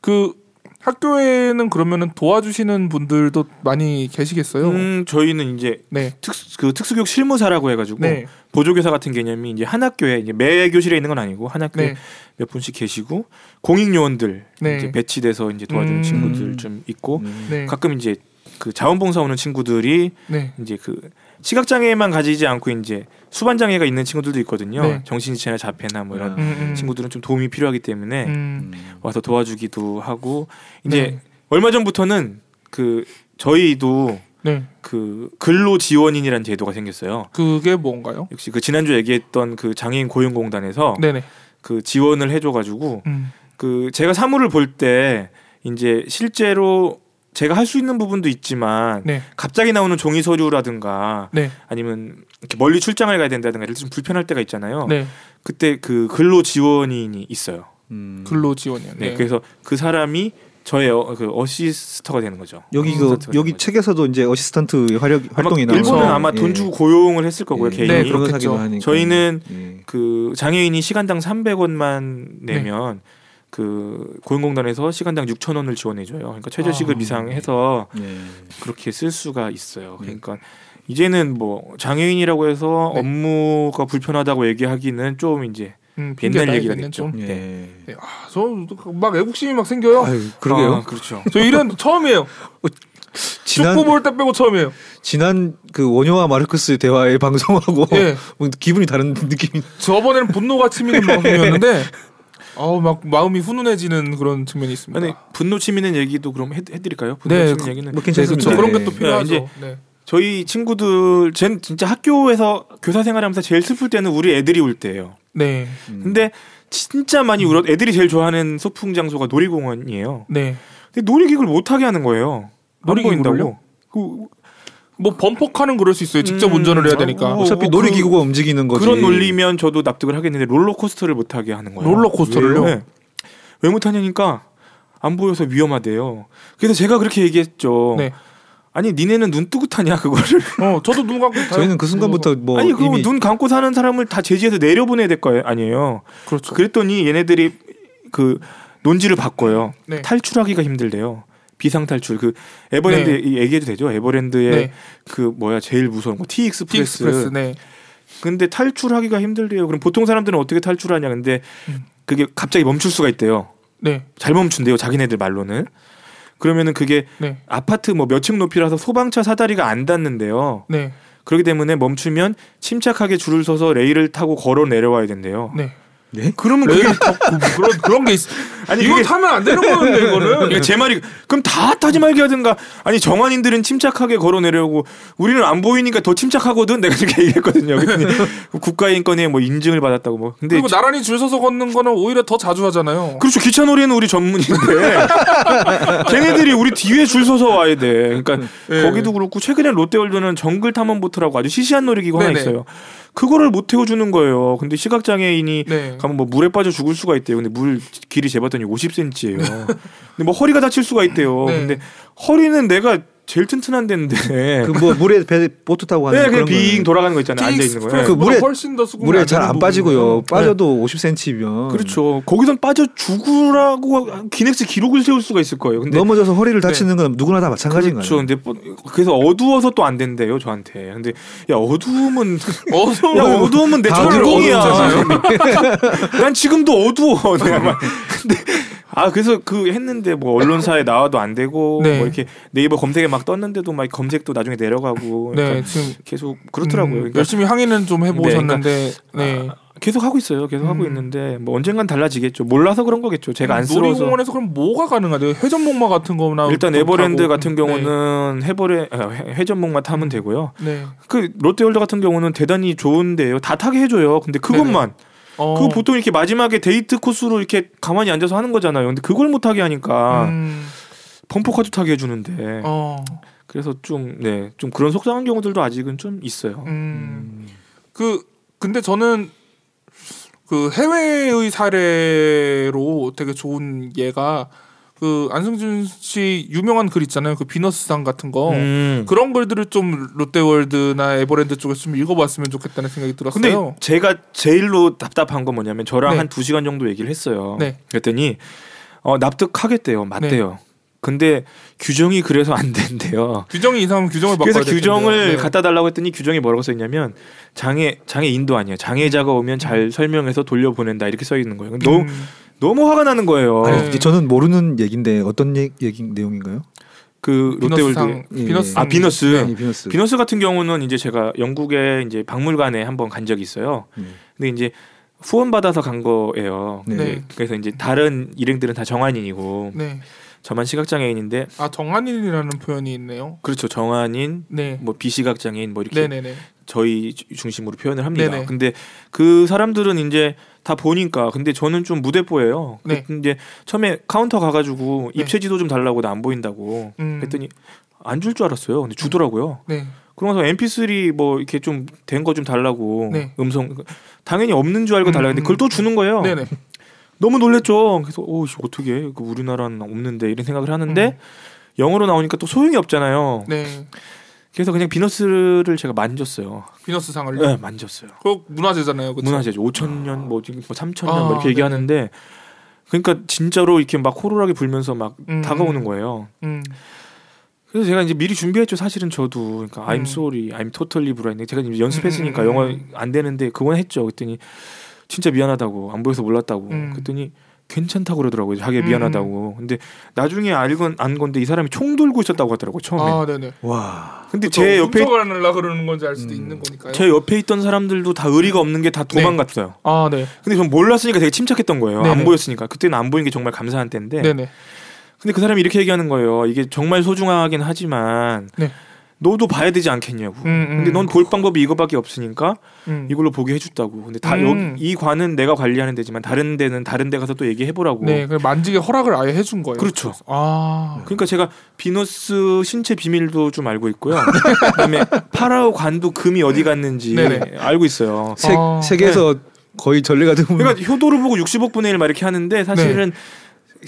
그 학교에는 그러면은 도와주시는 분들도 많이 계시겠어요? 음, 저희는 이제 네. 특수 그 특수교육 실무사라고 해가지고 네. 보조교사 같은 개념이 이제 한 학교에 이제 매 교실에 있는 건 아니고 한 학교에 네. 몇 분씩 계시고 공익 요원들 네. 이제 배치돼서 이제 도와주는 음. 친구들 좀 있고 음. 네. 가끔 이제 그 자원봉사 오는 친구들이 네. 이제 그 시각 장애만 가지지 않고 이제 수반 장애가 있는 친구들도 있거든요. 네. 정신지체나 자폐나 뭐 이런 아. 음, 음. 친구들은 좀 도움이 필요하기 때문에 음. 와서 도와주기도 하고 이제 네. 얼마 전부터는 그 저희도 네. 그 근로 지원인이라는 제도가 생겼어요. 그게 뭔가요? 역시 그 지난주 얘기했던 그 장애인 고용공단에서 네네. 그 지원을 해줘가지고 음. 그 제가 사무를 볼때 이제 실제로 제가 할 수 있는 부분도 있지만 네. 갑자기 나오는 종이 서류라든가 네. 아니면 이렇게 멀리 출장을 가야 된다든가 이럴 때좀 불편할 때가 있잖아요. 네. 그때 그 근로 지원인이 있어요. 음. 근로 지원이요. 네, 그래서 그 사람이 저의 어, 그 어시스터가 되는 거죠. 여기 그 여기. 책에서도 이제 어시스턴트 활약 아마 활동이 나와서 일본은 아마 예. 돈 주고 고용을 했을 거고요 예. 개인이. 네, 그렇겠죠. 저희는 예. 그 장애인이 시간당 300원만 내면 그 고용공단에서 시간당 6천 원을 지원해줘요. 그러니까 최저시급 아. 이상 해서 예. 그렇게 쓸 수가 있어요. 네. 그러니까 이제는 뭐 장애인이라고 해서 네. 업무가 불편하다고 얘기하기는 좀 이제 음, 옛날 얘기가 됐죠. 좀. 예. 네. 네. 아, 저막 애국심이 막 생겨요. 아유, 그러게요. 아, 그렇죠. 저 이런 처음이에요. 지난 축구 볼때 빼고 처음이에요. 지난 그 원효와 마르크스 대화의 방송하고 예. 뭐 기분이 다른 느낌이. 저번에는 분노가 치미는 방송이었는데 아우 막 마음이 훈훈해지는 그런 측면이 있습니다. 아니 분노 치미는 얘기도 그럼 해, 해드릴까요? 분노 네, 치미는 그- 얘기는 뭐 네, 괜찮습니다. 그렇죠. 그런 예. 게또 필요하죠. 이제 네. 저희 친구들 전 진짜 학교에서 교사 생활하면서 제일 슬플 때는 우리 애들이 울 때예요. 네. 음. 근데 진짜 많이 울어 애들이 제일 좋아하는 소풍 장소가 놀이공원이에요. 네. 근데 놀이기구를 못 하게 하는 거예요. 안 놀이기구를요? 그 뭐 범퍼카는 그럴 수 있어요. 직접 음, 운전을 해야 되니까. 어, 어차피 어, 놀이기구가 움직이는 거지. 그런 논리면 저도 납득을 하겠는데 롤러코스터를 못 하게 하는 거예요. 롤러코스터를요? 네. 왜 못하냐니까 안 보여서 위험하대요. 그래서 제가 그렇게 얘기했죠. 네. 아니 니네는 눈 뜨고 타냐 그거를. 어, 저도 눈 감고 타요. 저희는 그 순간부터 뭐 아니 그거 이미 눈 감고 사는 사람을 다 제지해서 내려보내야 될거 아니에요. 그렇죠. 그랬더니 얘네들이 그 논지를 바꿔요. 네. 탈출하기가 힘들대요. 비상 탈출 그 에버랜드 네. 이 얘기해도 되죠? 에버랜드의 네. 그 뭐야 제일 무서운 거 T-Express. T-Express. 네. 근데 탈출하기가 힘들대요. 그럼 보통 사람들은 어떻게 탈출하냐? 근데 음. 그게 갑자기 멈출 수가 있대요. 네. 잘 멈춘대요. 자기네들 말로는. 그러면은 그게 네. 아파트 뭐 몇 층 높이라서 소방차 사다리가 안 닿는대요. 네. 그렇기 때문에 멈추면 침착하게 줄을 서서 레일을 타고 걸어 내려와야 된대요. 네. 네? 그러면 레일 그게 타- 그- 그런 그런 게 있. 아니 이거 그게 타면 안 되는 거는데 이거는. 그러니까 제 말이 그럼 다 타지 말게 하든가 아니 정안인들은 침착하게 걸어 내려오고 우리는 안 보이니까 더 침착하거든 내가 그렇게 얘기했거든요. 국가인권에 뭐 인증을 받았다고 뭐 근데 그리고 나란히 줄 서서 걷는 거는 오히려 더 자주 하잖아요. 그렇죠 기차놀이는 우리 전문인데 걔네들이 우리 뒤에 줄 서서 와야 돼. 그러니까 네. 거기도 그렇고 최근에 롯데월드는 정글 탐험 보트라고 아주 시시한 놀이기구 하나 네네. 있어요. 그거를 못 태워주는 거예요. 근데 시각 장애인이 네. 가면 뭐 물에 빠져 죽을 수가 있대요. 근데 물 길이 재봤더니 50cm예요. 근데 뭐 허리가 다칠 수가 있대요. 네. 근데 허리는 내가 제일 튼튼한 데인데. 그 뭐 물에 배 보트 타고 가는 네, 그런 그냥 빙 돌아가는 거 있잖아요. 앉아 있는 거. T Express 예. 그 물에- 훨씬 더 수긍이 물에 안잘안 빠지고요. 부분이죠. 빠져도 50cm면 그렇죠. 거기선 빠져 죽으라고 기네스 기록을 세울 수가 있을 거예요. 근데 넘어져서 허리를 다치는 건 누구나 다 마찬가지인 그렇죠. 거예요. 근데 뭐- 그래서 어두워서 또 안 된대요 저한테. 근데 야 어두우면 어두워. 야 어두우면 내. 어두운 난 지금도 어두워. 근데 아 그래서 그 했는데 뭐 언론사에 나와도 안 되고 네. 뭐 이렇게 네이버 검색에 막 떴는데도 막 검색도 나중에 내려가고 네, 그러니까 지금 계속 그렇더라고요. 음, 그러니까 열심히 항의는 좀 해보셨는데, 네. 아, 계속 하고 있어요. 계속 하고 음. 있는데 뭐 언젠간 달라지겠죠. 몰라서 그런 거겠죠. 제가 안 쓸어서. 놀이공원에서 그럼 뭐가 가능하대요? 회전목마 같은 거나 일단 좀 에버랜드 타고. 같은 경우는 해버레 아, 회- 회전목마 타면 되고요. 네. 네. 그 롯데월드 같은 경우는 대단히 좋은데요. 다 타게 해줘요. 근데 그것만 어, 그거 보통 이렇게 마지막에 데이트 코스로 이렇게 가만히 앉아서 하는 거잖아요. 근데 그걸 못 하게 하니까 음, 범퍼카도 타게 해주는데 어, 그래서 좀 네 좀 그런 속상한 경우들도 아직은 좀 있어요. 음. 그 근데 저는 그 해외의 사례로 되게 좋은 예가 그 안승준 씨 유명한 글 있잖아요. 그 비너스상 같은 거. 음. 그런 글들을 좀 롯데월드나 에버랜드 쪽에서 좀 읽어봤으면 좋겠다는 생각이 근데 들었어요. 제가 제일로 답답한 건 뭐냐면 저랑 네. 한두 시간 정도 얘기를 했어요. 네. 그랬더니 어, 납득하겠대요. 맞대요. 근데 규정이 그래서 안 된대요. 규정이 이상하면 규정을 바꿔야 그래서 될 규정을. 네. 갖다 달라고 했더니 규정이 뭐라고 써 있냐면 장애 장애 인도 아니에요. 장애자가 오면 잘 설명해서 돌려보낸다 이렇게 써 있는 거예요. 너무 음, 너무 화가 나는 거예요. 네. 아니, 저는 모르는 얘기인데 어떤 얘, 얘기 내용인가요? 그 롯데월드 비너스상 예, 비너스 아 비너스 이 비너스. 비너스 같은 경우는 이제 제가 영국에 이제 박물관에 한번 간 적이 있어요. 음. 근데 이제 후원 받아서 간 거예요. 네. 네. 그래서 이제 다른 일행들은 다 정안인이고 네. 저만 시각장애인인데 아 정안인이라는 표현이 있네요. 그렇죠 정안인 네. 뭐 비시각장애인 뭐 이렇게 네네네. 저희 주- 중심으로 표현을 합니다. 네네. 근데 그 사람들은 이제 다 보니까 근데 저는 좀 무대뽀예요. 네. 그 이제 처음에 카운터 가가지고 네. 입체 지도 좀 달라고 나 안 보인다고 음. 했더니 안 줄 줄 알았어요. 근데 주더라고요. 네. 그러면서 MP3 뭐 이렇게 좀 된 거 좀 달라고 네. 음성 당연히 없는 줄 알고 음, 달라는데 음. 그걸 또 주는 거예요. 네네. 너무 놀랬죠. 그래서 오 씨, 어떻게 그 우리나라는 없는데 이런 생각을 하는데 영어로 나오니까 또 소용이 없잖아요. 음. 네. 그래서 그냥 비너스를 제가 만졌어요. 비너스 상을요. 네, 만졌어요. 그 문화재잖아요. 그쵸? 문화재죠. 5천 년, 뭐 지금 뭐 3천 년 아, 뭐 이렇게 네네. 얘기하는데 그러니까 진짜로 이렇게 막 호루라기 불면서 막 음. 다가오는 거예요. 음. 그래서 제가 이제 미리 준비했죠. 사실은 저도 그러니까 I'm 음. sorry, I'm totally blind. 제가 이제 연습했으니까 음, 음, 영어 음. 안 되는데 그건 했죠. 그랬더니 진짜 미안하다고 안 보여서 몰랐다고. 음. 그랬더니 괜찮다고 그러더라고요. 자기가 음. 미안하다고. 근데 나중에 알건 안 건데 이 사람이 총 들고 있었다고 하더라고요. 처음에. 아 네네. 와. 근데 제 옆에 훔쳐가려고 그러는 건지 알 수도 음. 있는 거니까요. 제 옆에 있던 사람들도 다 의리가 없는 게 다 도망갔어요. 아 네. 근데 전 몰랐으니까 되게 침착했던 거예요. 네네. 안 보였으니까. 그때는 안 보인 게 정말 감사한 때인데. 네네. 근데 그 사람이 이렇게 얘기하는 거예요. 이게 정말 소중하긴 하지만 네. 너도 봐야 되지 않겠냐고. 음, 음. 근데 넌 볼 방법이 이거밖에 없으니까 음. 이걸로 보게 해줬다고. 근데 다 음. 여기 이 관은 내가 관리하는 데지만 다른 데는 다른 데 가서 또 얘기해 보라고. 네. 그 만지게 허락을 아예 해준 거예요. 그렇죠. 아. 그러니까 제가 비너스 신체 비밀도 좀 알고 있고요. 그다음에 파라오 관도 금이 어디 갔는지 네네. 알고 있어요. 세, 아, 세계에서 거의 전례가 드문. 그러니까 효도를 보고 60억 분의 1 막 이렇게 하는데 사실은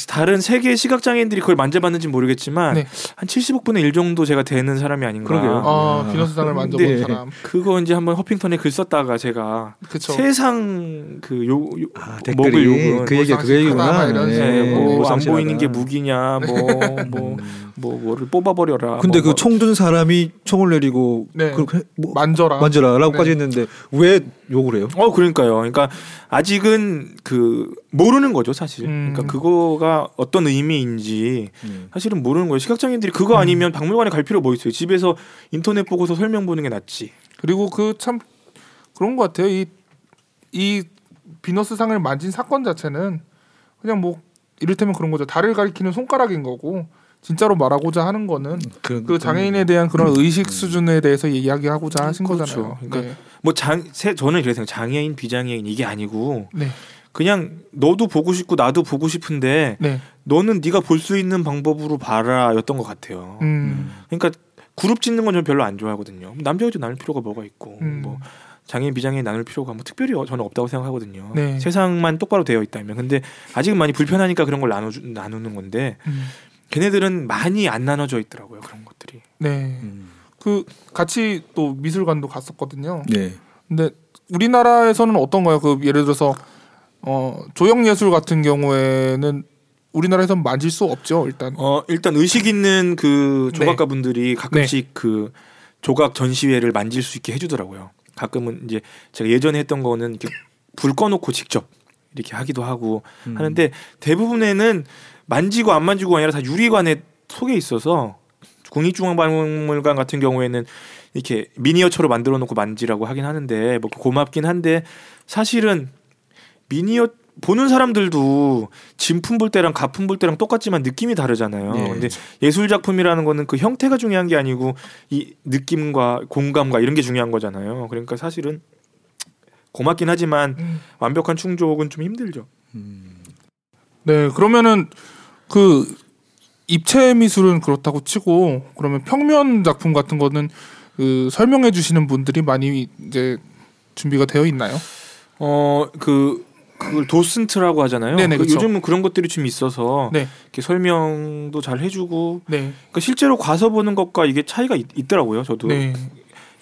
다른 세계 시각 장애인들이 그걸 만져봤는지 모르겠지만 네. 한 70억 분의 1 정도 제가 되는 사람이 아닌가. 그러게요. 아, 아. 비너스 상을 만져본 네. 사람. 그거 이제 한번 허핑턴에 글 썼다가 제가 그쵸. 세상 그 요 요, 아, 목을 댓글이 욕은 그 얘기가 그 얘기구나. 이런 네, 식으로. 뭐 안. 보이는 게 무기냐 뭐뭐 뭐 뭐를 뽑아버려라. 근데 뭐, 그총 든 사람이 총을 내리고 네. 그렇게 뭐 만져라. 만져라라고까지 네. 했는데 왜 욕을 해요? 어 그러니까요. 그러니까 아직은 그 모르는 거죠 사실. 음. 그러니까 그거가 어떤 의미인지 음. 사실은 모르는 거예요. 시각장애인들이 그거 아니면 박물관에 갈 필요 뭐 있어요. 집에서 인터넷 보고서 설명 보는 게 낫지. 그리고 그 참 그런 것 같아요. 이, 이 비너스 상을 만진 사건 자체는 그냥 뭐 이를테면 그런 거죠. 달을 가리키는 손가락인 거고 진짜로 말하고자 하는 거는 그, 그 장애인에 대한 그런 의식 수준에 대해서 이야기하고자 하신 그렇죠. 거잖아요. 그러니까 뭐장 저는 이래서 장애인 비장애인 이게 아니고 네. 그냥 너도 보고 싶고 나도 보고 싶은데 네. 네. 너는 네가 볼 수 있는 방법으로 봐라였던 것 같아요. 음. 그러니까 그룹 짓는 건 저는 별로 안 좋아하거든요. 남자 여자 나눌 필요가 뭐가 있고 음. 뭐 장애인 비장애인 나눌 필요가 뭐 특별히 저는 없다고 생각하거든요. 네. 세상만 똑바로 되어 있다면 근데 아직은 많이 불편하니까 그런 걸 나누 나누는 건데 음. 걔네들은 많이 안 나눠져 있더라고요 그런 것들이. 네. 음. 그 같이 또 미술관도 갔었거든요. 네. 근데 우리나라에서는 어떤가요? 그 예를 들어서 어 조형 예술 같은 경우에는 우리나라에서는 만질 수 없죠. 일단. 어 일단 의식 있는 그 네. 조각가 분들이 가끔씩 그 조각 전시회를 만질 수 있게 해주더라고요. 가끔은 이제 제가 예전에 했던 거는 이렇게 불 꺼놓고 직접 이렇게 하기도 하고 음. 하는데 대부분에는 만지고 안 만지고가 아니라 다 유리관에 속에 있어서 국립중앙박물관 같은 경우에는 이렇게 미니어처로 만들어 놓고 만지라고 하긴 하는데 뭐 고맙긴 한데 사실은 미니어 보는 사람들도 진품 볼 때랑 가품 볼 때랑 똑같지만 느낌이 다르잖아요. 네. 근데 예술 작품이라는 거는 그 형태가 중요한 게 아니고 이 느낌과 공감과 이런 게 중요한 거잖아요. 그러니까 사실은 고맙긴 하지만 음. 완벽한 충족은 좀 힘들죠. 네. 그러면은 그 입체 미술은 그렇다고 치고 그러면 평면 작품 같은 거는 그 설명해 주시는 분들이 많이 이제 준비가 되어 있나요? 어 그 그걸 도슨트라고 하잖아요. 네네, 그. 요즘은 그런 것들이 좀 있어서 네. 이렇게 설명도 잘 해주고 네. 그러니까 실제로 가서 보는 것과 이게 차이가 있, 더라고요 저도 네.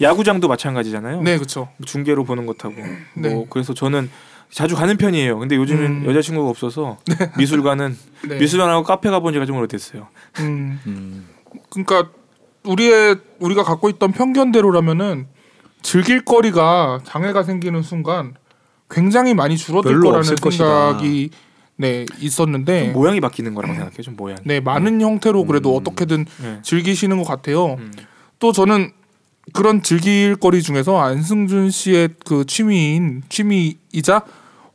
야구장도 마찬가지잖아요. 네, 그렇죠. 중계로 보는 것하고 네. 뭐 그래서 저는 자주 가는 편이에요. 근데 요즘은 음. 여자친구가 없어서 미술관은 네. 미술관하고 카페 가본 지가 좀 오래됐어요. 음. 음. 그러니까 우리의 우리가 갖고 있던 편견대로라면은 즐길 거리가 장애가 생기는 순간 굉장히 많이 줄어들 거라는 생각이 네 있었는데 좀 모양이 바뀌는 거라고 생각해요. 좀 모양. 네 많은 형태로 그래도 음. 어떻게든 네. 즐기시는 것 같아요. 음. 또 저는 그런 즐길 거리 중에서 안승준 씨의 그 취미인 취미이자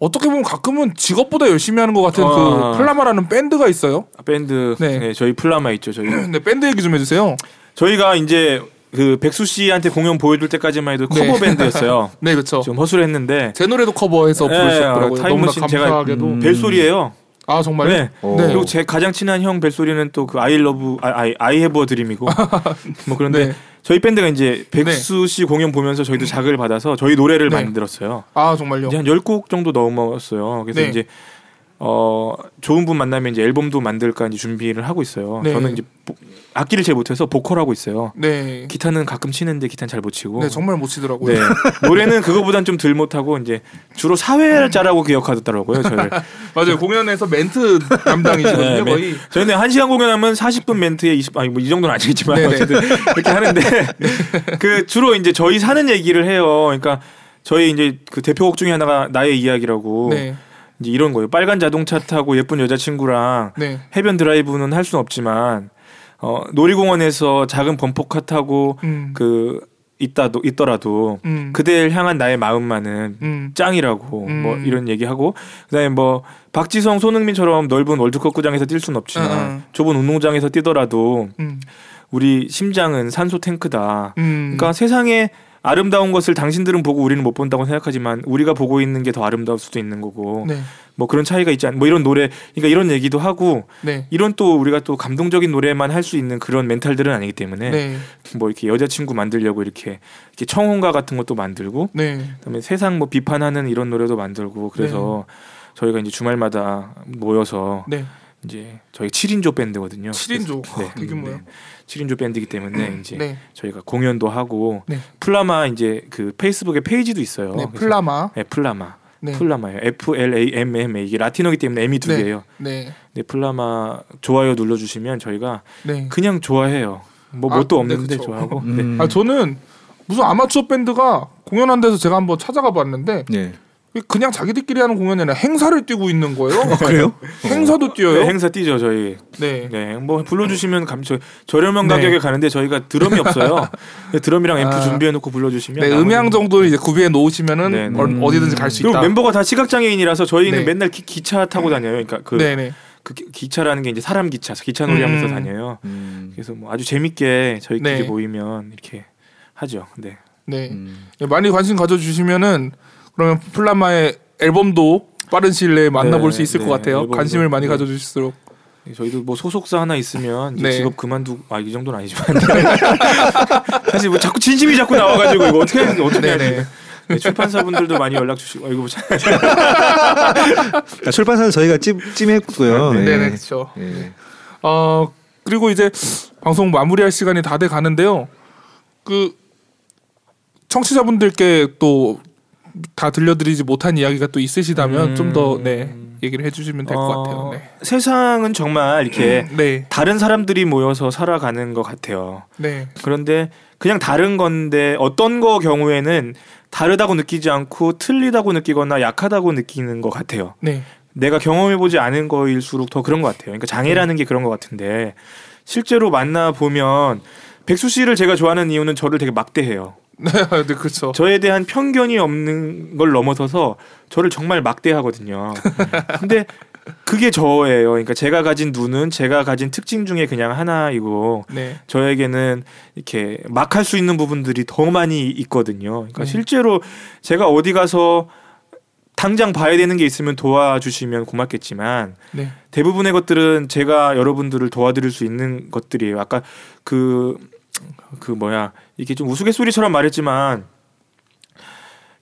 어떻게 보면 가끔은 직업보다 열심히 하는 것 같은 아. 그 플라마라는 밴드가 있어요. 밴드 네. 네. 저희 플라마 있죠 저희 네, 밴드 얘기 좀 해주세요. 저희가 이제 그 백수 씨한테 공연 보여줄 때까지만 해도 네. 커버 밴드였어요. 네, 그렇죠. 좀 허술했는데 제 노래도 커버해서 네, 부르셨더라고요. 너무나 타임머신 제가 감사하게도. 음. 벨소리예요. 아 정말요? 네. 어. 네. 그리고 제 가장 친한 형 벨소리는 또 그 I love I I have a dream이고 뭐 그런데 네. 저희 밴드가 이제 백수 씨 공연 보면서 저희도 자극을 받아서 저희 노래를 네. 만들었어요. 아 정말요? 이제 한 10곡 정도 넘었어요. 그래서 네. 이제 어 좋은 분 만나면 이제 앨범도 만들까 이제 준비를 하고 있어요. 네. 저는 이제 보- 악기를 잘 못해서 보컬 하고 있어요. 네. 기타는 가끔 치는데 기타는 잘 못 치고. 네 정말 못 치더라고요. 네. 노래는 그거보단 좀 덜 못하고 이제 주로 사회자라고 기억하더라고요. 저를. 맞아요. 공연에서 멘트 담당이시거든요. 네, 거의. 저희는 한 시간 공연하면 40분 멘트에 20 아니 뭐 이 정도는 아니겠지만 네네. 어쨌든 그렇게 하는데 그 주로 이제 저희 사는 얘기를 해요. 그러니까 저희 이제 그 대표곡 중에 하나가 나의 이야기라고 네. 이제 이런 거예요. 빨간 자동차 타고 예쁜 여자친구랑 네. 해변 드라이브는 할 수는 없지만 어 놀이공원에서 작은 범퍼카 타고 음. 그 있다도 있더라도 음. 그대를 향한 나의 마음만은 음. 짱이라고 음. 뭐 이런 얘기하고 그다음에 뭐 박지성 손흥민처럼 넓은 월드컵 구장에서 뛸 수는 없지만 응, 응. 좁은 운동장에서 뛰더라도 음. 우리 심장은 산소 탱크다. 음. 그러니까 세상에 아름다운 것을 당신들은 보고 우리는 못 본다고 생각하지만 우리가 보고 있는 게 더 아름다울 수도 있는 거고 네. 뭐 그런 차이가 있지 않. 뭐 이런 노래 그러니까 이런 얘기도 하고 네. 이런 또 우리가 또 감동적인 노래만 할 수 있는 그런 멘탈들은 아니기 때문에 네. 뭐 이렇게 여자친구 만들려고 이렇게, 이렇게 청혼가 같은 것도 만들고 네. 그다음에 세상 뭐 비판하는 이런 노래도 만들고 그래서 저희가 이제 주말마다 모여서 네. 이제 저희 7인조 밴드거든요. 7인조. 네. 아, 대규모요. 7인조 밴드이기 때문에 이제 네. 저희가 공연도 하고 네. 플라마 이제 그 페이스북에 페이지도 있어요. 네. 그래서- 플라마. 네, 플라마. 네. 플라마예요. F L A M M A 이게 라틴어기 때문에 M이 두 네. 개예요. 네. 네, 플라마 좋아요 눌러 주시면 저희가 네. 그냥 좋아해요. 뭐 아, 뭣도 네, 없는데. 좋아하고. 음. 네. 아 저는 무슨 아마추어 밴드가 공연한 데서 제가 한번 찾아가 봤는데 네. 그냥 자기들끼리 하는 공연이 아니라 행사를 뛰고 있는 거예요. 그래요? 행사도 뛰어요. 네, 행사 뛰죠 저희. 네. 네, 뭐 불러주시면 감 저, 저렴한 네. 가격에 가는데 저희가 드럼이 없어요. 네, 드럼이랑 앰프 아. 준비해놓고 불러주시면. 네, 음향 정도 이제 구비해 놓으시면은 네, 네. 얼- 어디든지 갈수 그리고 있다. 멤버가 다 시각장애인이라서 저희는 네. 맨날 기, 차 타고 다녀요. 그러니까 그, 네, 네. 그 기- 기차라는 게 이제 사람 기차, 기차 놀이하면서 음. 다녀요. 음. 그래서 뭐 아주 재밌게 저희끼리 네. 모이면 이렇게 하죠. 네. 네. 음. 네, 많이 관심 가져주시면은 그러면 플라마의 앨범도 빠른 시일 내에 만나볼 네, 수 있을 네, 것 같아요. 앨범도, 관심을 많이 네. 가져주실수록. 저희도 뭐 소속사 하나 있으면 네. 직업 그만두고 아이 정도는 아니지만 사실 뭐 자꾸 진심이 자꾸 나와가지고 이거 어떻게 해야 되지 어떻게 해야. 되지 네, 출판사분들도 많이 연락 주시고 아, 이거 참 아, 출판사는 저희가 찜, 찜했고요. 네, 네. 네, 그렇죠. 예. 어 그리고 이제 방송 마무리할 시간이 다 돼 가는데요. 그 청취자분들께 또 다 들려드리지 못한 이야기가 또 있으시다면 음. 좀더 네 얘기를 해주시면 될것 어, 같아요. 네. 세상은 정말 이렇게 네, 다른 사람들이 모여서 살아가는 것 같아요. 네, 그런데 그냥 다른 건데 어떤 거 경우에는 다르다고 느끼지 않고 틀리다고 느끼거나 약하다고 느끼는 것 같아요. 네, 내가 경험해보지 않은 거일수록 더 그런 것 같아요. 그러니까 장애라는 게 그런 것 같은데 실제로 만나 보면 백수 씨를 제가 좋아하는 이유는 저를 되게 막대해요. 네, 네, 그렇죠. 저에 대한 편견이 없는 걸 넘어서서 저를 정말 막대하거든요. 근데 그게 저예요. 그러니까 제가 가진 눈은 제가 가진 특징 중에 그냥 하나이고 네, 저에게는 이렇게 막 할 수 있는 부분들이 더 많이 있거든요. 그러니까 네. 실제로 제가 어디 가서 당장 봐야 되는 게 있으면 도와주시면 고맙겠지만 네, 대부분의 것들은 제가 여러분들을 도와드릴 수 있는 것들이에요. 아까 그, 그 뭐야, 이게 좀 우스갯소리처럼 말했지만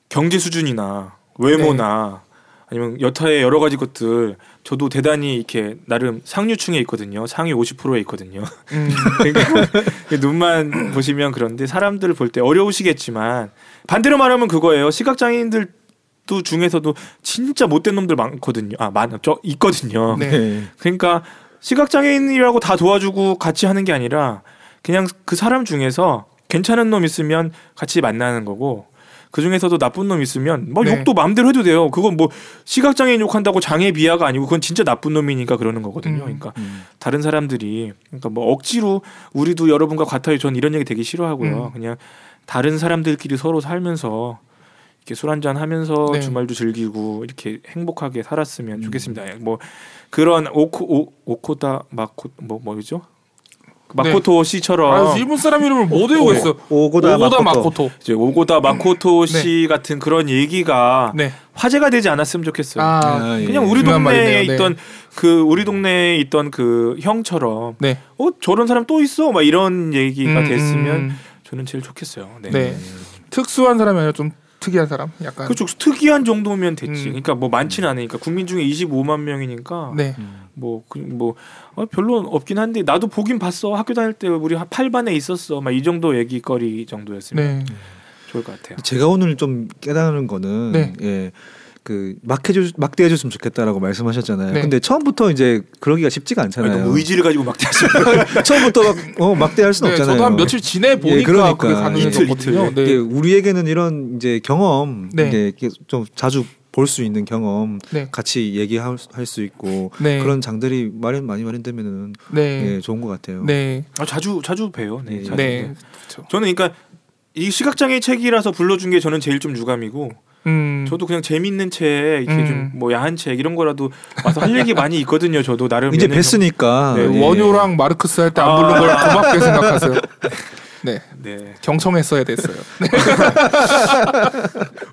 경제 수준이나 외모나 아니면 여타의 여러 가지 것들 저도 대단히 이렇게 나름 상류층에 있거든요. 상위 50%에 있거든요. 음, 그러니까 눈만 보시면 그런데 사람들을 볼 때 어려우시겠지만 반대로 말하면 그거예요. 시각장애인들 도 중에서도 진짜 못된 놈들 많거든요. 아, 많, 저 있거든요. 네. 네. 그러니까 시각장애인이라고 다 도와주고 같이 하는 게 아니라 그냥 그 사람 중에서 괜찮은 놈 있으면 같이 만나는 거고 그 중에서도 나쁜 놈 있으면 뭐 네. 욕도 마음대로 해도 돼요. 그건 뭐 시각장애인 욕한다고 장애 비하가 아니고 그건 진짜 나쁜 놈이니까 그러는 거거든요. 음. 그러니까 음. 다른 사람들이 그러니까 뭐 억지로 우리도 여러분과 같아요. 전 이런 얘기 되게 싫어하고요. 음. 그냥 다른 사람들끼리 서로 살면서 이렇게 술 한잔 하면서 네. 주말도 즐기고 이렇게 행복하게 살았으면 음. 좋겠습니다. 뭐 그런 오코 오, 오코다 마코 뭐 뭐죠? 마코토 씨처럼 아, 일본 사람 이름을 못 외우겠어. 오고다, 오고다 마코토. 마코토. 이제 오고다 마코토 씨 같은 그런 얘기가 네. 화제가 되지 않았으면 좋겠어요. 아, 아, 예. 그냥 우리 중요한 동네에 말이네요. 네. 있던 그 우리 동네에 있던 그 형처럼 네. 어 저런 사람 또 있어 막 이런 얘기가 음, 됐으면 음. 저는 제일 좋겠어요. 네. 네. 특수한 사람이 아니라 좀 특이한 사람. 약간. 그쪽 특이한 정도면 됐지. 음. 그러니까 뭐 많지는 않으니까 국민 중에 25만 명이니까 네. 뭐뭐 어, 별로 없긴 한데 나도 보긴 봤어. 학교 다닐 때 우리 8반에 있었어. 막 이 정도 얘기거리 정도였으면 네. 좋을 것 같아요. 제가 오늘 좀 깨달은 거는 네. 예. 그 막 해주 막 대해 줬으면 좋겠다라고 말씀하셨잖아요. 네. 근데 처음부터 이제 그러기가 쉽지가 않잖아요. 너무 의지를 가지고 막 대하시면 처음부터 막 어, 막 대할 수는 네, 없잖아요. 저도 한 며칠 지내 보니까 예, 그러니까. 그게 이틀. 네. 이게 우리에게는 이런 이제 경험, 네. 이제 좀 자주 볼 수 있는 경험, 네. 같이 얘기할 수- 있고 네. 그런 장들이 마련 많이 마련되면은 네. 예, 좋은 것 같아요. 네. 아, 자주 자주 봬요. 네. 네. 자주 네. 봬요. 저는 그러니까 이 시각장애 책이라서 불러준 게 저는 제일 좀 유감이고 음. 저도 그냥 재밌는 책 이렇게 음. 좀뭐 야한 책 이런 거라도 와서 할 얘기 많이 있거든요. 저도 나름 이제 뵀으니까 네, 예. 원효랑 마르크스 할 때안 아. 부른 걸 고맙게 생각하세요. 네. 네. 경청했어야 됐어요. 네.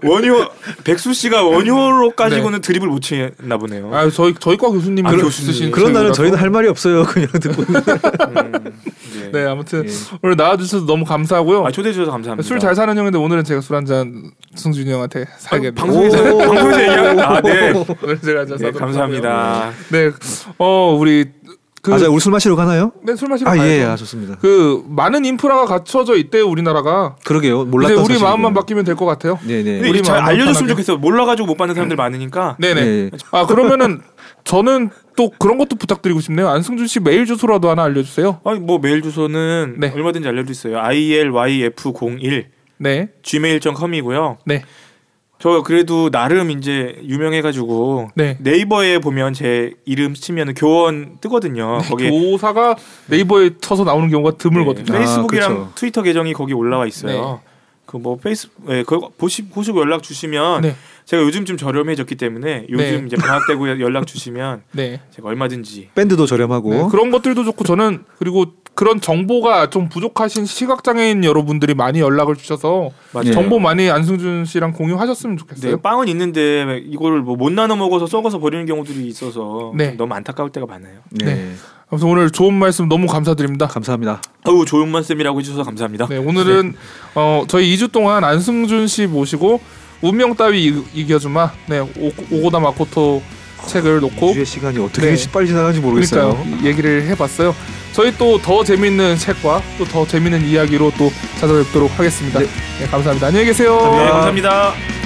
원효 백수 씨가 원효로 가지고는 드립을 못 치나 보네요. 아, 저희 저희과 교수님이 아, 그런 교수님. 그런 날은. 저희는 할 말이 없어요. 그냥 듣고. 음, 네. 네, 아무튼 예. 오늘 나와주셔서 너무 감사하고요. 아 초대해 주셔서 감사합니다. 술 잘 사는 형인데 오늘은 제가 술 한 잔 승준이 형한테 사게 네 방송에서 방송에서 얘기하는 아 네. 오늘 제가 네, 감사합니다. 하고요. 네, 어 우리 그 아, 자, 우리 술 마시러 가나요? 네, 술 마시러 아, 가야죠. 예, 아, 좋습니다. 그 많은 인프라가 갖춰져 있대요 우리나라가. 그러게요. 이제 몰랐던 우리 사실이고요. 마음만 바뀌면 될 것 같아요. 네, 네. 우리 잘 알려줬으면 편하게. 좋겠어요. 몰라가지고 못 받는 사람들 많으니까. 네네. 네. 아 그러면은 저는 또 그런 것도 부탁드리고 싶네요. 안승준 씨 메일 주소라도 하나 알려주세요. 아니 뭐 메일 주소는 네. 얼마든지 알려주세요. ilYF01 네, gmail.com이고요. 네, 저 그래도 나름 이제 유명해가지고 네. 네이버에 보면 제 이름 치면 교원 뜨거든요. 거기에 교사가 네이버에 쳐서 나오는 경우가 드물거든요. 네, 페이스북이랑 아. 트위터 계정이 거기 올라와 있어요. 그뭐 페이스 예, 그거 보시 보시고 연락 주시면 네. 제가 요즘 좀 저렴해졌기 때문에 요즘 네. 이제 방학 때고 연락 주시면 네. 제가 얼마든지 밴드도 저렴하고. 네, 그런 것들도 좋고 저는 그리고 그런 정보가 좀 부족하신 시각 장애인 여러분들이 많이 연락을 주셔서 맞아요. 예. 정보 많이 안승준 씨랑 공유하셨으면 좋겠어요. 네, 빵은 있는데 이거를 뭐 못 나눠 먹어서 썩어서 버리는 경우들이 있어서 네. 좀 너무 안타까울 때가 많아요. 네. 네. 아무튼 오늘 좋은 말씀 너무 감사드립니다. 감사합니다. 어우 좋은 말씀이라고 해주셔서 감사합니다. 네, 오늘은 어, 저희 2주 동안 안승준 씨 모시고 운명 따위 이- 이겨주마 네, 오, 오고다 마코토 책을 놓고 주의 시간이 어떻게 네. 빨리 지나가는지 모르겠어요. 그러니까요. 얘기를 해봤어요. 저희 또 더 재밌는 책과 또 더 재밌는 이야기로 또 찾아뵙도록 하겠습니다. 네. 네, 감사합니다. 안녕히 계세요. 네, 감사합니다.